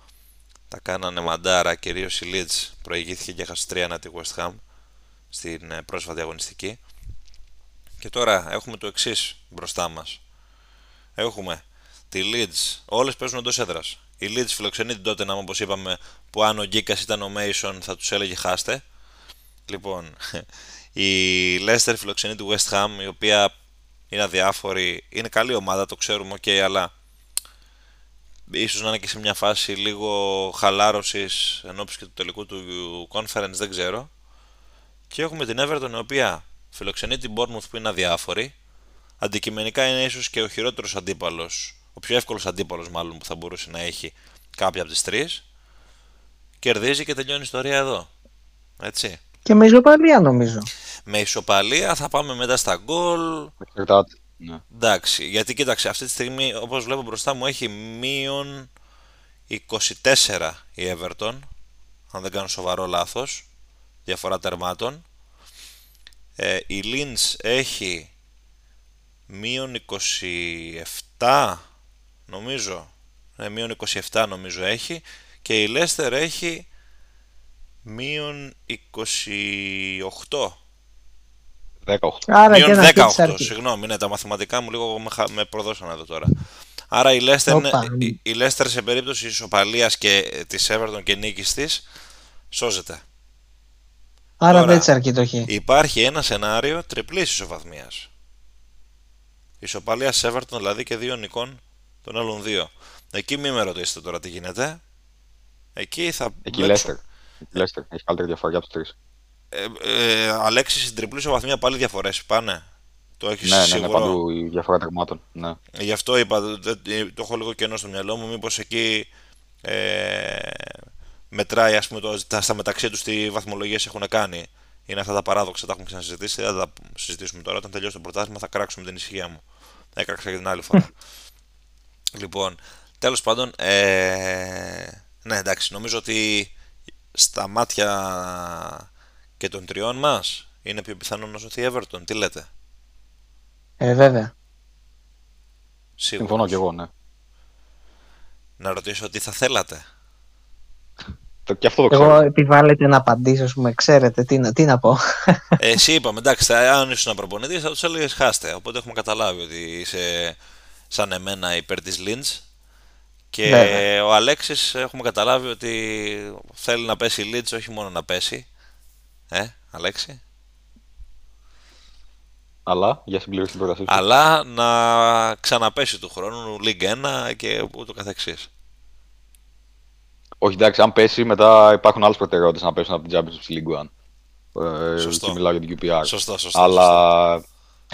τα κάνανε μαντάρα, κυρίως η Leeds προηγήθηκε και έχασε 3 τη West Ham στην ε, πρόσφατη αγωνιστική. Και τώρα έχουμε το εξής μπροστά μας. Έχουμε τη Leeds, όλες παίζουν εντός έδρας. Η Leeds φιλοξενεί την Tottenham όπως είπαμε, που αν ο Γκίκας ήταν ο Mason θα τους έλεγε χάστε. Λοιπόν, [laughs] η Leicester φιλοξενεί τη West Ham, η οποία είναι αδιάφορη, είναι καλή ομάδα, το ξέρουμε, ok, αλλά ίσως να είναι και σε μια φάση λίγο χαλάρωσης ενώπιση και του τελικού του conference, δεν ξέρω. Και έχουμε την Everton η οποία φιλοξενεί την Bournemouth που είναι αδιάφορη. Αντικειμενικά είναι ίσως και ο χειρότερος αντίπαλος, ο πιο εύκολος αντίπαλος μάλλον που θα μπορούσε να έχει κάποια από τις τρεις. Κερδίζει και τελειώνει η ιστορία εδώ. Έτσι. Και με ισοπαλία νομίζω. Με ισοπαλία θα πάμε μετά στα γκολ. Ναι. Εντάξει, γιατί κοίταξε, αυτή τη στιγμή όπως βλέπω μπροστά μου έχει μείον 24 η Everton, αν δεν κάνω σοβαρό λάθος, διαφορά τερμάτων. Ε, η Linz έχει μείον 27 νομίζω, ναι, μείον 27 νομίζω έχει και η Leicester έχει μείον 28 18. Άρα Μείον 18, συγγνώμη, ναι, τα μαθηματικά μου λίγο με, με προδώσαν εδώ τώρα. Άρα η Leicester, η, η Leicester σε περίπτωση ισοπαλίας και της Everton και νίκης της σώζεται. Άρα τώρα, δεν έτσι αρκεί το χ. Υπάρχει ένα σενάριο τριπλής ισοβαθμίας. Ισοπαλίας Everton δηλαδή και δύο νικών των άλλων δύο. Εκεί μην με ρωτήσετε τώρα τι γίνεται. Εκεί θα. Εκεί η Leicester. Η Leicester έχει καλύτερη διαφορά από τους τρεις. Ε, ε, Αλέξης, στην τριπλή ισοβαθμία πάλι διαφορές πάνε. Το έχεις ναι, σίγουρο. Ναι, ναι, παντού η διαφορά τερμάτων. Ναι. Γι' αυτό είπα, το έχω λίγο κενό στο μυαλό μου. Μήπως εκεί ε, μετράει ας πούμε, το, τα, στα μεταξύ τους τι βαθμολογίες έχουν κάνει. Είναι αυτά τα παράδοξα, τα έχουμε ξανασυζητήσει. Δεν θα τα συζητήσουμε τώρα. Όταν τελειώσει το πρωτάθλημα θα κράξουμε την ησυχία μου. Έκραξα και την άλλη φορά. [laughs] λοιπόν, τέλος πάντων, ε, ναι εντάξει, νομίζω ότι στα μάτια και των τριών μας είναι πιο πιθανό να σωθεί η Everton. Τι λέτε; Ε, βέβαια. Σίγουρα. Συμφωνώ και εγώ, ναι. Να ρωτήσω τι θα θέλατε. Το, και αυτό το ξέρω. Εγώ επιβάλλεται να απαντήσω, ας πούμε, ξέρετε τι, τι να πω. Ε, εσύ είπαμε, εντάξει, αν ήσουν να προπονητής θα τους έλεγες χάστε. Οπότε έχουμε καταλάβει ότι είσαι σαν εμένα υπέρ της Lynch. Και Βέβαια. ο Αλέξης έχουμε καταλάβει ότι θέλει να πέσει η Lynch, όχι μόνο να πέσει. Ε, Αλέξη. Αλλά, για συμπλήρωση την πρότασή σου. Αλλά να ξαναπέσει του χρόνου League 1 και ούτω καθεξής. Όχι, εντάξει, αν πέσει, μετά υπάρχουν άλλες προτεραιότητες να πέσουν από την Champions League 1. Ε, σωστό. Και μιλάω για την QPR. Σωστό, σωστό. Αλλά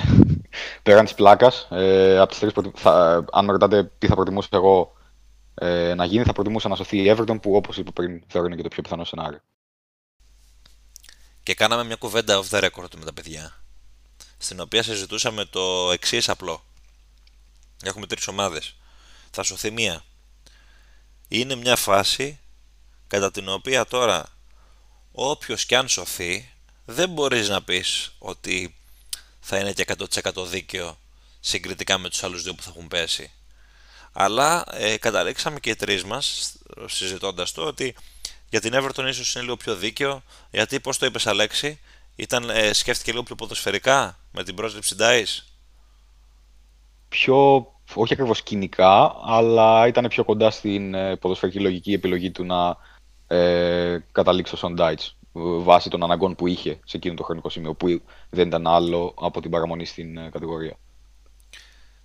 [laughs] πέραν της πλάκας, ε, από τις προτι... θα, αν με ρωτάτε τι θα προτιμούσα εγώ ε, να γίνει, θα προτιμούσα να σωθεί η Everton που όπως είπα πριν θεωρώ είναι και το πιο πιθανό σενάριο και κάναμε μια κουβέντα off the record με τα παιδιά στην οποία συζητούσαμε το εξής απλό. Έχουμε τρεις ομάδες. Θα σωθεί μία. Είναι μια φάση κατά την οποία τώρα όποιος κι αν σωθεί δεν μπορείς να πεις ότι θα είναι και 100% δίκαιο συγκριτικά με τους άλλους δύο που θα έχουν πέσει. Αλλά ε, καταλήξαμε και οι τρεις μας συζητώντας το ότι για την Everton ίσως είναι λίγο πιο δίκαιο, γιατί πώς το είπες Αλέξη, ήταν, ε, σκέφτηκε λίγο πιο ποδοσφαιρικά με την πρόσληψη Dice. Πιο, όχι ακριβώς κοινικά, αλλά ήταν πιο κοντά στην ε, ποδοσφαιρική λογική επιλογή του να ε, καταλήξει στον Dice. βάσει των αναγκών που είχε σε εκείνο το χρονικό σημείο, που δεν ήταν άλλο από την παραμονή στην ε, κατηγορία.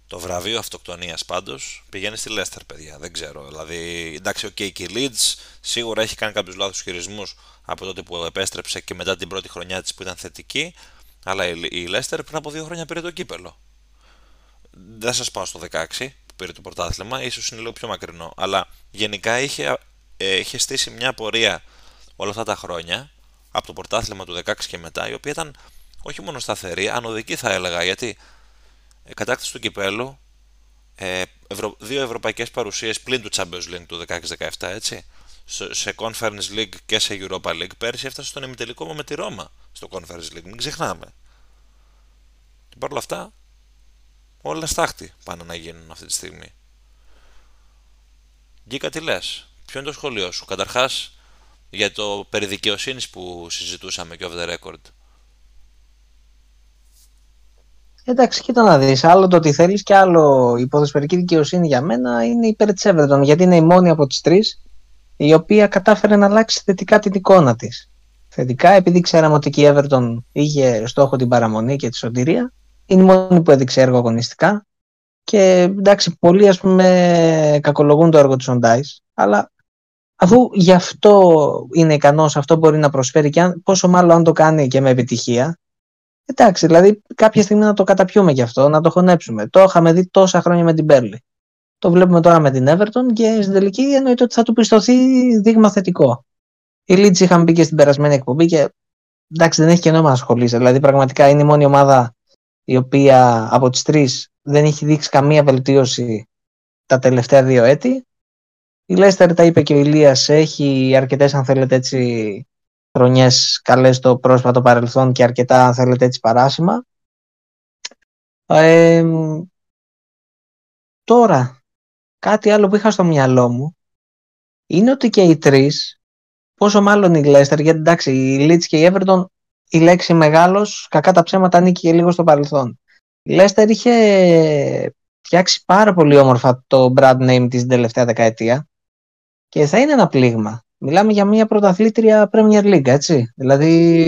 Το βραβείο αυτοκτονίας πάντως πηγαίνει στη Λέστερ, παιδιά. Δεν ξέρω. Δηλαδή, εντάξει, ο okay, και η Leeds σίγουρα έχει κάνει κάποιους λάθος χειρισμούς από τότε που επέστρεψε και μετά την πρώτη χρονιά της που ήταν θετική. Αλλά η Λέστερ πριν από δύο χρόνια πήρε το κύπελο. Δεν σας πάω στο 16 που πήρε το πρωτάθλημα, ίσως είναι λίγο πιο μακρινό. Αλλά γενικά είχε, ε, είχε στήσει μια πορεία όλα αυτά τα χρόνια από το πρωτάθλημα του 16 και μετά, η οποία ήταν όχι μόνο σταθερή, ανωδική θα έλεγα, γιατί ε, κατάκτηση του κυπέλου, ε, ευρω... δύο ευρωπαϊκές παρουσίες πλην του Champions League του 16-17, έτσι, σε Conference League και σε Europa League. Πέρυσι έφτασε στον ημιτελικό με τη Ρώμα στο Conference League, μην ξεχνάμε. Και παρ' όλα αυτά, όλα στάχτη πάνε να γίνουν αυτή τη στιγμή. Γκίκα τι λες, ποιο είναι το σχολείο σου, καταρχάς για το περί που συζητούσαμε και off the record. Εντάξει, κοίτα να δεις, άλλο το ότι θέλεις και άλλο. Η ποδοσφαιρική δικαιοσύνη για μένα είναι υπέρ της Everton, γιατί είναι η μόνη από τις τρεις η οποία κατάφερε να αλλάξει θετικά την εικόνα της. Θετικά, επειδή ξέραμε ότι και η Everton είχε στόχο την παραμονή και τη σωτηρία, είναι η μόνη που έδειξε έργο αγωνιστικά. Και εντάξει, πολλοί ας πούμε κακολογούν το έργο του Σοντάις, αλλά αφού γι' αυτό είναι ικανός, αυτό μπορεί να προσφέρει και αν, πόσο μάλλον αν το κάνει και με επιτυχία, Εντάξει, δηλαδή κάποια στιγμή να το καταπιούμε γι' αυτό, να το χωνέψουμε. Το είχαμε δει τόσα χρόνια με την Πέρλη. Το βλέπουμε τώρα με την Everton και στην τελική εννοείται ότι θα του πιστωθεί δείγμα θετικό. Η Leeds είχαμε πει και στην περασμένη εκπομπή και εντάξει δεν έχει και νόημα να ασχολείσαι. Δηλαδή πραγματικά είναι η μόνη ομάδα η οποία από τις τρεις δεν έχει δείξει καμία βελτίωση τα τελευταία δύο έτη. Η Leicester τα είπε και ο Ηλίας έχει αρκετές αν θέλετε έτσι χρονιές καλές στο πρόσφατο παρελθόν και αρκετά αν θέλετε έτσι παράσημα. τώρα, κάτι άλλο που είχα στο μυαλό μου είναι ότι και οι τρεις, πόσο μάλλον η Λέστερ, γιατί εντάξει η Leeds και η Everton η λέξη μεγάλος, κακά τα ψέματα ανήκει και λίγο στο παρελθόν. Η Λέστερ είχε φτιάξει πάρα πολύ όμορφα το brand name της τελευταία δεκαετία και θα είναι ένα πλήγμα μιλάμε για μια πρωταθλήτρια Premier League, έτσι. Δηλαδή,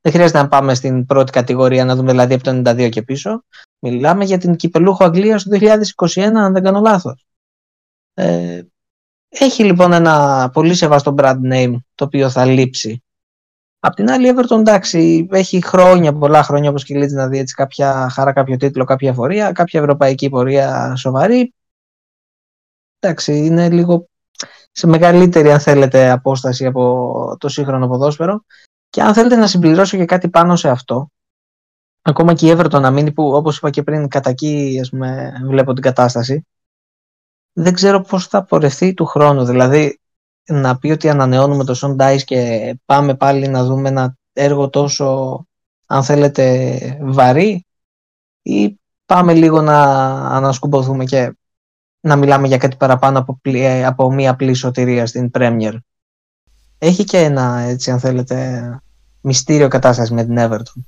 δεν χρειάζεται να πάμε στην πρώτη κατηγορία να δούμε δηλαδή από το 92 και πίσω. Μιλάμε για την κυπελούχο Αγγλίας του 2021, αν δεν κάνω λάθος. Ε, έχει λοιπόν ένα πολύ σεβαστό brand name το οποίο θα λείψει. Απ' την άλλη, η Everton εντάξει, έχει χρόνια, πολλά χρόνια όπως και η να δει έτσι, κάποια χαρά, κάποιο τίτλο, κάποια φορεία, κάποια ευρωπαϊκή πορεία σοβαρή. Εντάξει, είναι λίγο σε μεγαλύτερη αν θέλετε απόσταση από το σύγχρονο ποδόσφαιρο. Και αν θέλετε να συμπληρώσω και κάτι πάνω σε αυτό ακόμα και η Everton να μείνει που όπως είπα και πριν κατά εκεί ας πούμε, βλέπω την κατάσταση δεν ξέρω πώς θα πορευτεί του χρόνου. Δηλαδή να πει ότι ανανεώνουμε το Son Dice και πάμε πάλι να δούμε ένα έργο τόσο αν θέλετε βαρύ ή πάμε λίγο να ανασκουμποθούμε και να μιλάμε για κάτι παραπάνω από, ε, από μία απλή σωτηρία στην Premier. Έχει και ένα, έτσι αν θέλετε, μυστήριο κατάσταση με την Everton.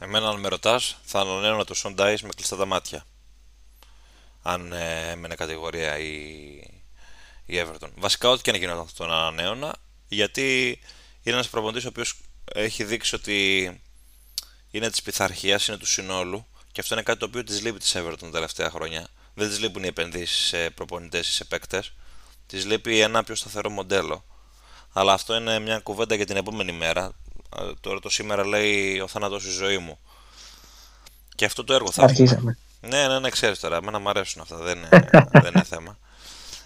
Εμένα αν με ρωτάς, θα ανανέωνα το Son Dice με κλειστά τα μάτια. Αν ε, έμενε κατηγορία η, η Everton. Βασικά ό,τι και να γινόταν τον ανανέωνα, γιατί είναι ένας προπονητής ο οποίος έχει δείξει ότι είναι της πειθαρχίας, είναι του συνόλου και αυτό είναι κάτι το οποίο της λείπει της Everton τα τελευταία χρόνια δεν τη λείπουν οι επενδύσεις σε προπονητές ή σε παίκτες. Τη λείπει ένα πιο σταθερό μοντέλο. Αλλά αυτό είναι μια κουβέντα για την επόμενη μέρα. Τώρα το σήμερα λέει ο θάνατος η ζωή μου. Και αυτό το έργο θα Αρχίσαμε. Ναι, ναι, ναι, ξέρεις τώρα. Εμένα μου αρέσουν αυτά. Δεν είναι, [laughs] δεν είναι θέμα.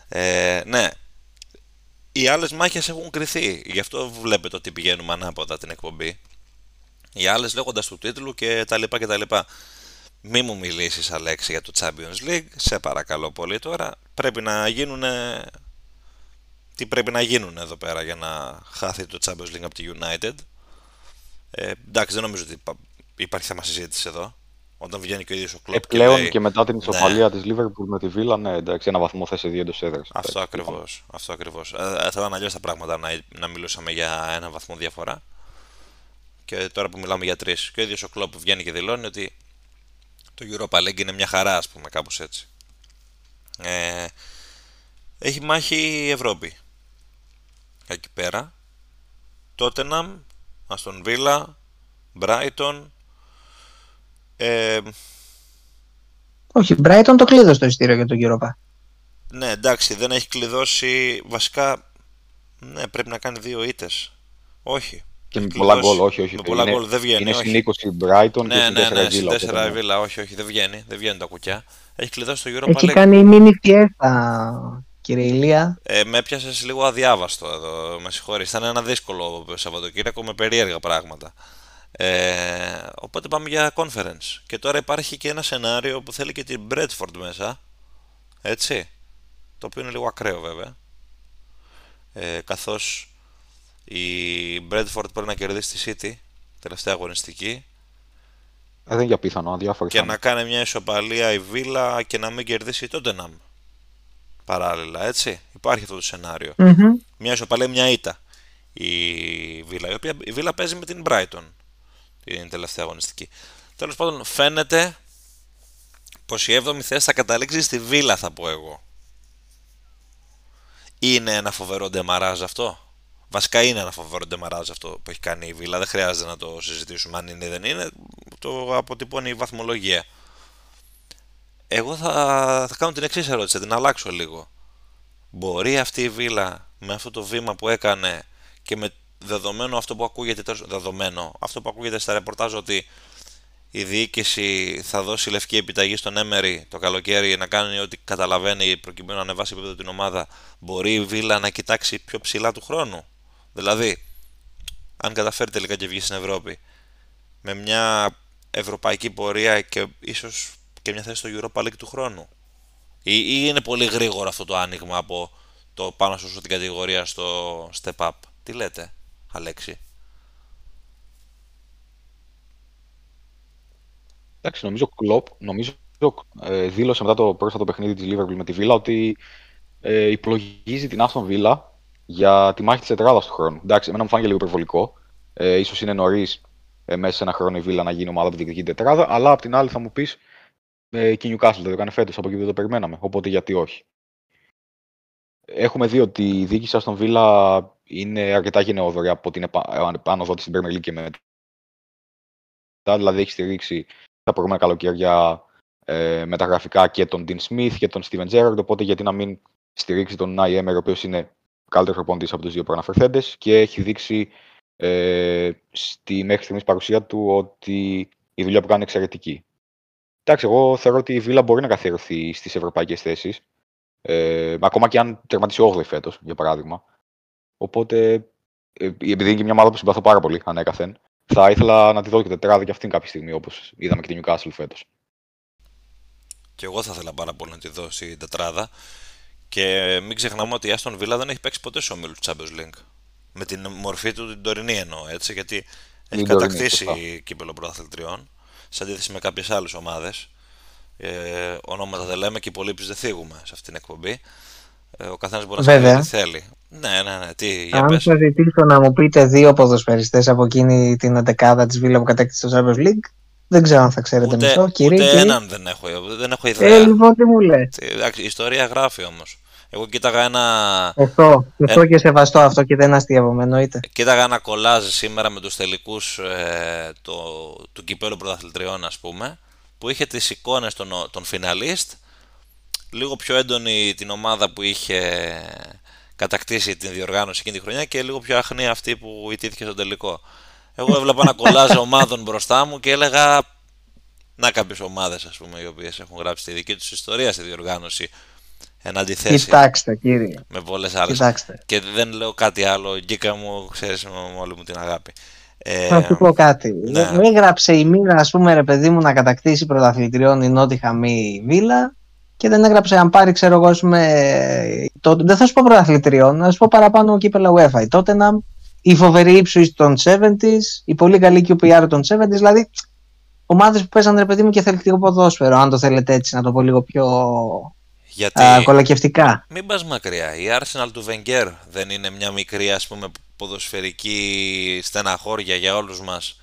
Ε, ναι. Οι άλλες μάχες έχουν κρυθεί. Γι' αυτό βλέπετε ότι πηγαίνουμε ανάποδα την εκπομπή. Οι άλλες λέγοντας του τίτλου και τα λοιπά και τα λοιπά. Μη μου μιλήσεις Αλέξη για το Champions League, σε παρακαλώ πολύ τώρα. Πρέπει να γίνουν... Τι πρέπει να γίνουν εδώ πέρα για να χάθει το Champions League από τη United; Ε, εντάξει, δεν νομίζω ότι υπάρχει θέμα συζήτησης εδώ. Όταν βγαίνει και ο ίδιος ο Κλοπ. Επιπλέον και, λέει, και μετά την ισοπαλία ναι. της Liverpool με τη Βίλα, ναι, εντάξει, ένα βαθμό θέση δύο εντός έδρας. Αυτό ακριβώς. Αυτό ακριβώς. Ε, θα ήταν αλλιώς τα πράγματα να, να μιλούσαμε για ένα βαθμό διαφορά. Και τώρα που μιλάμε για τρεις. Και ο ίδιος ο Κλοπ βγαίνει και δηλώνει ότι το Europa League είναι μια χαρά, ας πούμε, κάπως έτσι. Ε, έχει μάχη η Ευρώπη. Εκεί πέρα. Τότεναμ, Αστον Βίλα, Μπράιτον. Ε, Όχι, Brighton το κλείδωσε το ειστήριο για τον Europa. ναι, εντάξει, δεν έχει κλειδώσει. Βασικά, ναι, πρέπει να κάνει δύο ήτες. Όχι. Και Έχει με πολλά κλειδώσει. γκολ, όχι, όχι. Με πολλά είναι, γκολ δεν βγαίνει. είναι όχι. στην 20 Brighton Ναι, και στην ναι, 4 ναι, η στην Villa. 4 οπότε, η ναι. Βίλα, όχι, όχι, δεν βγαίνει, δεν βγαίνουν τα κουκιά. Έχει κλειδώσει το Europa Έχει League. κάνει mini fiesta, κύριε Ηλία. Ε, με έπιασες λίγο αδιάβαστο εδώ, με συγχωρείς. Ήταν ένα δύσκολο Σαββατοκύριακο με περίεργα πράγματα. Ε, οπότε πάμε για conference. Και τώρα υπάρχει και ένα σενάριο που θέλει και την Bradford μέσα. Έτσι. Το οποίο είναι λίγο ακραίο βέβαια. Ε, καθώς η Bradford πρέπει να κερδίσει τη City, τελευταία αγωνιστική, Ε, δεν είναι για πίθανο, αδιάφορο. και να κάνει μια ισοπαλία η Villa και να μην κερδίσει η Tottenham. Παράλληλα, έτσι. Υπάρχει αυτό το σενάριο. Μμμ. Μια ισοπαλία, μια ήττα. Η Βίλα, η οποία η Βίλα παίζει με την Brighton την τελευταία αγωνιστική. Τέλος πάντων, φαίνεται πως η 7η θέση θα καταλήξει στη Βίλα, θα πω εγώ. Είναι ένα φοβερό ντεμαράζ αυτό. Βασικά είναι ένα φοβερό ντεμαράζ αυτό που έχει κάνει η Βίλα. Δεν χρειάζεται να το συζητήσουμε αν είναι ή δεν είναι. Το αποτυπώνει η βαθμολογία. Εγώ θα, θα κάνω την εξής ερώτηση, θα την αλλάξω λίγο. Μπορεί αυτή η Βίλα με αυτό το βήμα που έκανε και με δεδομένο αυτό που ακούγεται, τέλος- δεδομένο, αυτό που ακούγεται στα ρεπορτάζ ότι η διοίκηση θα δώσει λευκή επιταγή στον Έμερι το καλοκαίρι να κάνει ό,τι καταλαβαίνει προκειμένου να ανεβάσει επίπεδο την ομάδα, μπορεί η Βίλα να κοιτάξει πιο ψηλά του χρόνου; Δηλαδή, αν καταφέρει τελικά και βγει στην Ευρώπη, με μια ευρωπαϊκή πορεία και ίσως και μια θέση στο Europa League του χρόνου. Ή, ή είναι πολύ γρήγορο αυτό το άνοιγμα από το πάνω σου την κατηγορία στο step up; Τι λέτε, Αλέξη; Εντάξει, νομίζω Κλοπ νομίζω, ε, δήλωσε μετά το πρόσφατο παιχνίδι της Liverpool με τη Βίλα ότι ε, υπολογίζει την Άστον Βίλα για τη μάχη της τετράδας του χρόνου. Εντάξει, εμένα μου φάνηκε λίγο υπερβολικό. Ε, ίσως είναι νωρίς ε, μέσα σε ένα χρόνο η Βίλα να γίνει ομάδα που διεκδικεί την τετράδα, αλλά απ' την άλλη θα μου πεις ε, και η Newcastle δεν το έκανε φέτος, από εκεί δεν το περιμέναμε, οπότε γιατί όχι. Έχουμε δει ότι η διοίκηση Άστον Βίλα είναι αρκετά γενναιόδορη από την επα- επάνωδο της στην Premier League και μετά. Δηλαδή έχει στηρίξει τα προηγούμενα καλοκαίρια ε, μεταγραφικά και τον Dean Smith και τον Steven Gerrard, οπότε γιατί να μην στηρίξει τον Νάι Έμερ, ο οποίος είναι καλύτερος προπονητής από τους δύο προαναφερθέντες και έχει δείξει ε, στη μέχρι στιγμής παρουσία του ότι η δουλειά που κάνει είναι εξαιρετική. Εντάξει, εγώ θεωρώ ότι η Βίλα μπορεί να καθιερωθεί στις ευρωπαϊκές θέσεις, ε, ακόμα και αν τερματίσει 8η φέτος, για παράδειγμα. Οπότε, ε, επειδή είναι και μια ομάδα που συμπαθώ πάρα πολύ ανέκαθεν, θα ήθελα να τη δω και τετράδα και αυτήν κάποια στιγμή, όπως είδαμε και τη Newcastle φέτος. Και εγώ θα ήθελα πάρα πολύ να τη δώσει η τετράδα. Και μην ξεχνάμε ότι η Aston Villa δεν έχει παίξει ποτέ στο όμιλο του Champions League. Με την μορφή του την τωρινή εννοώ, έτσι, γιατί έχει Την τωρινή, κατακτήσει σωστά. κύπελο πρωταθλητριών σε αντίθεση με κάποιες άλλες ομάδες. Ε, ονόματα δεν λέμε και υπολείπει δεν θίγουμε σε αυτήν την εκπομπή. Ε, ο καθένας μπορεί να σκέφτεται Βέβαια. τι θέλει. Ναι, ναι, ναι. Τι, για Αν πες. σας ζητήσω να μου πείτε δύο ποδοσφαιριστές από εκείνη την εντεκάδα της Βίλα που κατέκτησε το Champions League, δεν ξέρω αν θα ξέρετε Ούτε, μισό. Κύριε, ούτε κύριε. έναν δεν έχω, δεν έχω ιδέα. Ε, λοιπόν, τι μου λες; Τι, εντάξει, Η ιστορία γράφει όμως. Εγώ κοίταγα ένα, Αυτό, αυτό Ε. και σεβαστό αυτό και δεν αστείευομαι, εννοείται. Κοίταγα ένα κολλάζ σήμερα με τους τελικούς ε, το, του κυπέλου πρωταθλητριών ας πούμε που είχε τις εικόνες των, των φιναλίστ λίγο πιο έντονη την ομάδα που είχε κατακτήσει την διοργάνωση εκείνη τη χρονιά και λίγο πιο αχνή αυτή που ιτήθηκε στον τελικό. Εγώ έβλεπα ένα κολλάζ ομάδων μπροστά μου και έλεγα να κάποιες ομάδες ας πούμε οι οποίες έχουν γράψει τη δική τους ιστορία στη διοργάνωση εν αντιθέσει Κοιτάξτε, κύριε. με πολλές άλλες Κοιτάξτε. και δεν λέω κάτι άλλο. Γκίκα μου, ξέρεις με όλη μου την αγάπη. Ε, Θα σου πω κάτι. ναι. Δεν έγραψε η μοίρα, ας πούμε, ρε παιδί μου, να κατακτήσει πρωταθλητριών η Νότι Χαμή Βίλα και δεν έγραψε αν πάρει, ξέρω εγώ, ας πούμε, το, δεν θα σου πω πρωταθλητριών, να σου πω παραπάνω κύπελα UEFA. Η Tottenham, η φοβερή ύψη των 70s, η πολύ καλή QPR των 70s, δηλαδή ομάδες που παίζαν, ρε παιδί μου, και θελκτικό ποδόσφαιρο, αν το θέλετε έτσι, να το πω λίγο πιο γιατί α, κολακευτικά. μην πας μακριά. Η Arsenal του Wenger δεν είναι μια μικρή ας πούμε ποδοσφαιρική στεναχώρια για όλους μας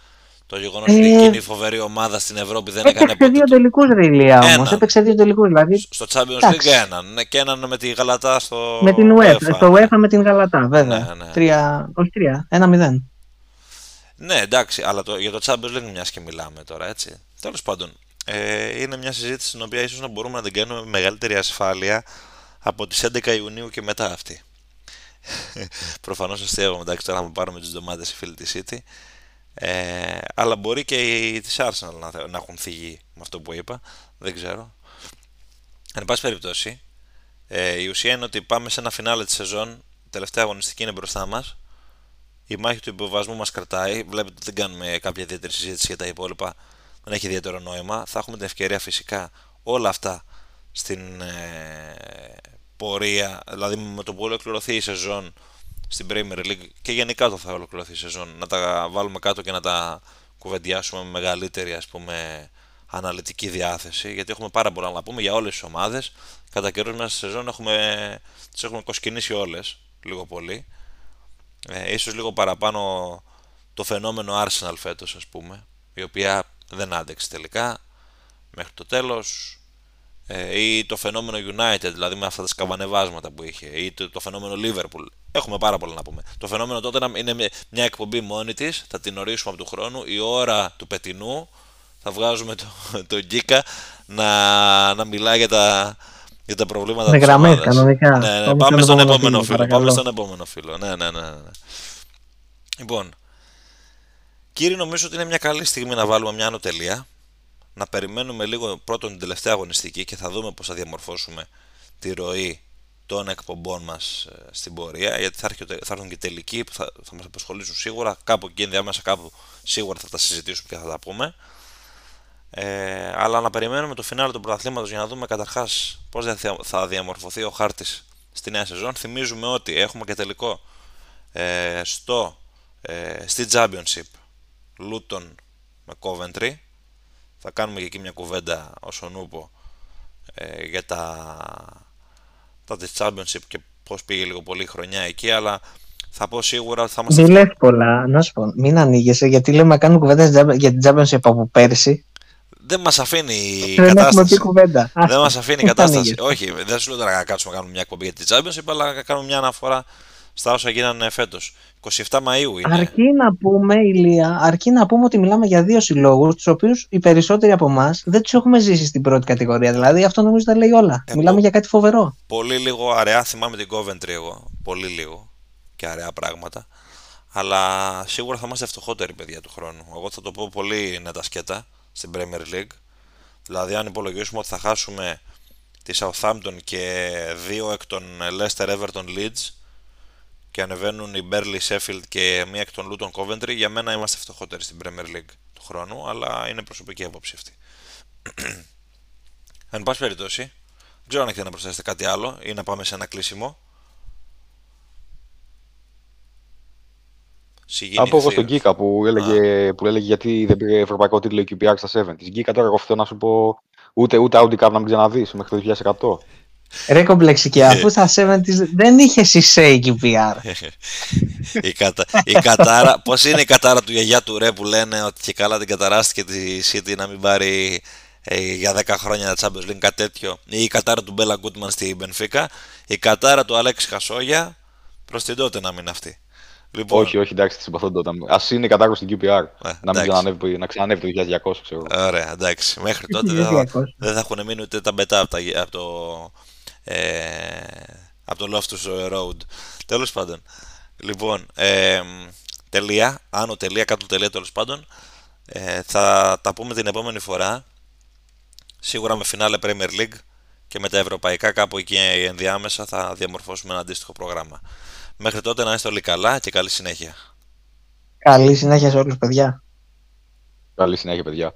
Το γεγονός ότι Ε, εκείνη η φοβερή ομάδα στην Ευρώπη δεν έκανε Έπαιξε δύο ποτέ. τελικού ρηλία όμως. Έναν. Έπαιξε δύο τελικούς. Δηλαδή Στο Champions Εντάξει. League έναν. Ναι, και έναν με τη Γαλατά στο. με την UEFA. UEFA. Στο UEFA με την Γαλατά, βέβαια. Ναι, ναι. Τρία, όχι τρία, ένα μηδέν. Ναι, εντάξει, αλλά το, για το Champions League μιας και μιλάμε τώρα, έτσι. Τέλος πάντων, ε, είναι μια συζήτηση στην οποία ίσως να μπορούμε να την κάνουμε με μεγαλύτερη ασφάλεια από τις 11 Ιουνίου και μετά αυτή. [laughs] Προφανώς αστείευαμε εντάξει τώρα να πάρουμε τις ντομάτες οι φίλοι της City. Ε, αλλά μπορεί και οι της Arsenal να, θε- να έχουν φύγει με αυτό που είπα. Δεν ξέρω. Εν πάση περιπτώσει, ε, η ουσία είναι ότι πάμε σε ένα φινάλε της σεζόν. Η τελευταία αγωνιστική είναι μπροστά μας. Η μάχη του υποβασμού μας κρατάει. Βλέπετε ότι δεν κάνουμε κάποια ιδιαίτερη συζήτηση για τα υπόλοιπα. Δεν έχει ιδιαίτερο νόημα. Θα έχουμε την ευκαιρία φυσικά όλα αυτά στην ε, πορεία, δηλαδή με το που ολοκληρωθεί η σεζόν στην Premier League και γενικά το θα ολοκληρωθεί η σεζόν, να τα βάλουμε κάτω και να τα κουβεντιάσουμε με μεγαλύτερη ας πούμε αναλυτική διάθεση, γιατί έχουμε πάρα πολλά να πούμε για όλες τις ομάδες. Κατά καιρούς μέσα στη σεζόν έχουμε, τις έχουμε κοσκινήσει όλες, λίγο πολύ. Ε, ίσως λίγο παραπάνω το φαινόμενο Arsenal φέτος ας πούμε, η οποία δεν άντεξε τελικά μέχρι το τέλος ε, ή το φαινόμενο United, δηλαδή με αυτά τα σκαβανεβάσματα που είχε, ή το, το φαινόμενο Liverpool. Έχουμε πάρα πολλά να πούμε. Το φαινόμενο τότε είναι μια- μια εκπομπή μόνη της, θα την ορίσουμε από του χρόνου. Η ώρα του πετινού θα βγάζουμε το, [laughs] το Γκίκα να, να μιλάει για τα, για τα προβλήματα Με της γραμμές, ομάδας. κανονικά. Ναι, ναι, Πάμε πάμε, στον στον επόμενο επόμενο φίλο, φίλο. Πάμε παρακαλώ. στον επόμενο φίλο. Ναι, ναι, ναι, ναι. ναι. Λοιπόν, κύριε, νομίζω ότι είναι μια καλή στιγμή να βάλουμε μια άνω τελεία. Να περιμένουμε λίγο πρώτον την τελευταία αγωνιστική και θα δούμε πώς θα διαμορφώσουμε τη ροή των εκπομπών μας ε, στην πορεία γιατί θα, έρχεται, θα έρθουν και τελικοί που θα, θα μας απασχολήσουν σίγουρα. Κάπου εκεί ενδιάμεσα κάπου σίγουρα θα τα συζητήσουμε και θα τα πούμε. Ε, αλλά να περιμένουμε το φινάλε του πρωταθλήματος για να δούμε καταρχάς πώς θα- θα διαμορφωθεί ο χάρτης στη νέα σεζόν. Θυμίζουμε ότι έχουμε και τελικό ε, στο, ε, στη Championship Luton με Coventry θα κάνουμε και εκεί μια κουβέντα όσον ούπο ε, για τα, τα της Championship και πώς πήγε λίγο πολύ η χρονιά εκεί αλλά θα πω σίγουρα ότι θα είμαστε Δεν λες πολλά, να σου πω. Μην ανοίγεσαι, γιατί λέμε να κάνουμε κουβέντα για την Championship από πέρσι. δεν μας αφήνει η Δεν έχουμε πει κατάσταση κουβέντα. δεν μας αφήνει η Μην κατάσταση ανοίγεσαι. όχι δεν σου λέω τώρα να κάτσουμε να κάνουμε μια εκπομπή για τη Championship αλλά να κάνουμε μια αναφορά στα όσα γίνανε φέτος 27 Μαΐου είναι Αρκεί να πούμε, Ηλία, αρκεί να πούμε ότι μιλάμε για δύο συλλόγους, τους οποίους οι περισσότεροι από εμάς δεν τους έχουμε ζήσει στην πρώτη κατηγορία. Δηλαδή αυτό νομίζω τα λέει όλα. Ε, μιλάμε πο- για κάτι φοβερό. πολύ λίγο αραιά θυμάμαι την Coventry εγώ. Πολύ λίγο και αραιά πράγματα. Αλλά σίγουρα θα είμαστε φτωχότεροι παιδιά του χρόνου. Εγώ θα το πω πολύ νέτα σκέτα στην Premier League. Δηλαδή, αν υπολογίσουμε ότι θα χάσουμε τη Southampton και δύο εκ των Leicester Everton Leeds και ανεβαίνουν οι Burnley Sheffield και μία εκ των Luton Coventry, για μένα είμαστε φτωχότεροι στην Premier League του χρόνου, αλλά είναι προσωπική άποψη αυτή. [clears throat] Εν πάση περιπτώσει, δεν ξέρω αν έχετε να προσθέσετε κάτι άλλο ή να πάμε σε ένα κλείσιμο. Συγγενή Θα πω εγώ στον θείος. Γκίκα που έλεγε, που έλεγε γιατί δεν πήρε ευρωπαϊκό τίτλο η QPR στα 7. Της Γκίκα τώρα εγώ αυτό να σου πω ούτε, ούτε Audi Cup να μην ξαναδείς μέχρι το 2100. Ρε κομπλεξική, αφού στα 70 δεν είχες Σισέη εκεί PR. η, κατα... η κατάρα, πώς είναι η κατάρα του γιαγιά του ρε που λένε ότι και καλά την καταράστηκε τη City να μην πάρει ε, για 10 χρόνια τα Champions League κάτι τέτοιο ή η κατάρα του Μπέλα Γκούτμαν στη Μπενφίκα η κατάρα του Αλέξη Χασόγια προς την τότε να μην αυτή λοιπόν, Όχι, όχι, εντάξει, τη συμπαθώ τότε. Α είναι η κατάργωση στην QPR. να, εντάξει. μην ξανανεύει, να ξανανεύει το 2200, ξέρω εγώ. Ωραία, εντάξει. Μέχρι τότε δεν θα, 1200. δεν θα έχουν μείνει ούτε τα μπετά από, τα, από το, ε, από το Loftus Road. Τέλος πάντων. Λοιπόν, ε, τελεία, άνω τελεία, κάτω τελεία τέλος πάντων. Ε, θα τα πούμε την επόμενη φορά. Σίγουρα με φινάλε Premier League και με τα ευρωπαϊκά κάπου εκεί ενδιάμεσα θα διαμορφώσουμε ένα αντίστοιχο πρόγραμμα. Μέχρι τότε να είστε όλοι καλά και καλή συνέχεια. Καλή συνέχεια σε όλους παιδιά. Καλή συνέχεια, παιδιά.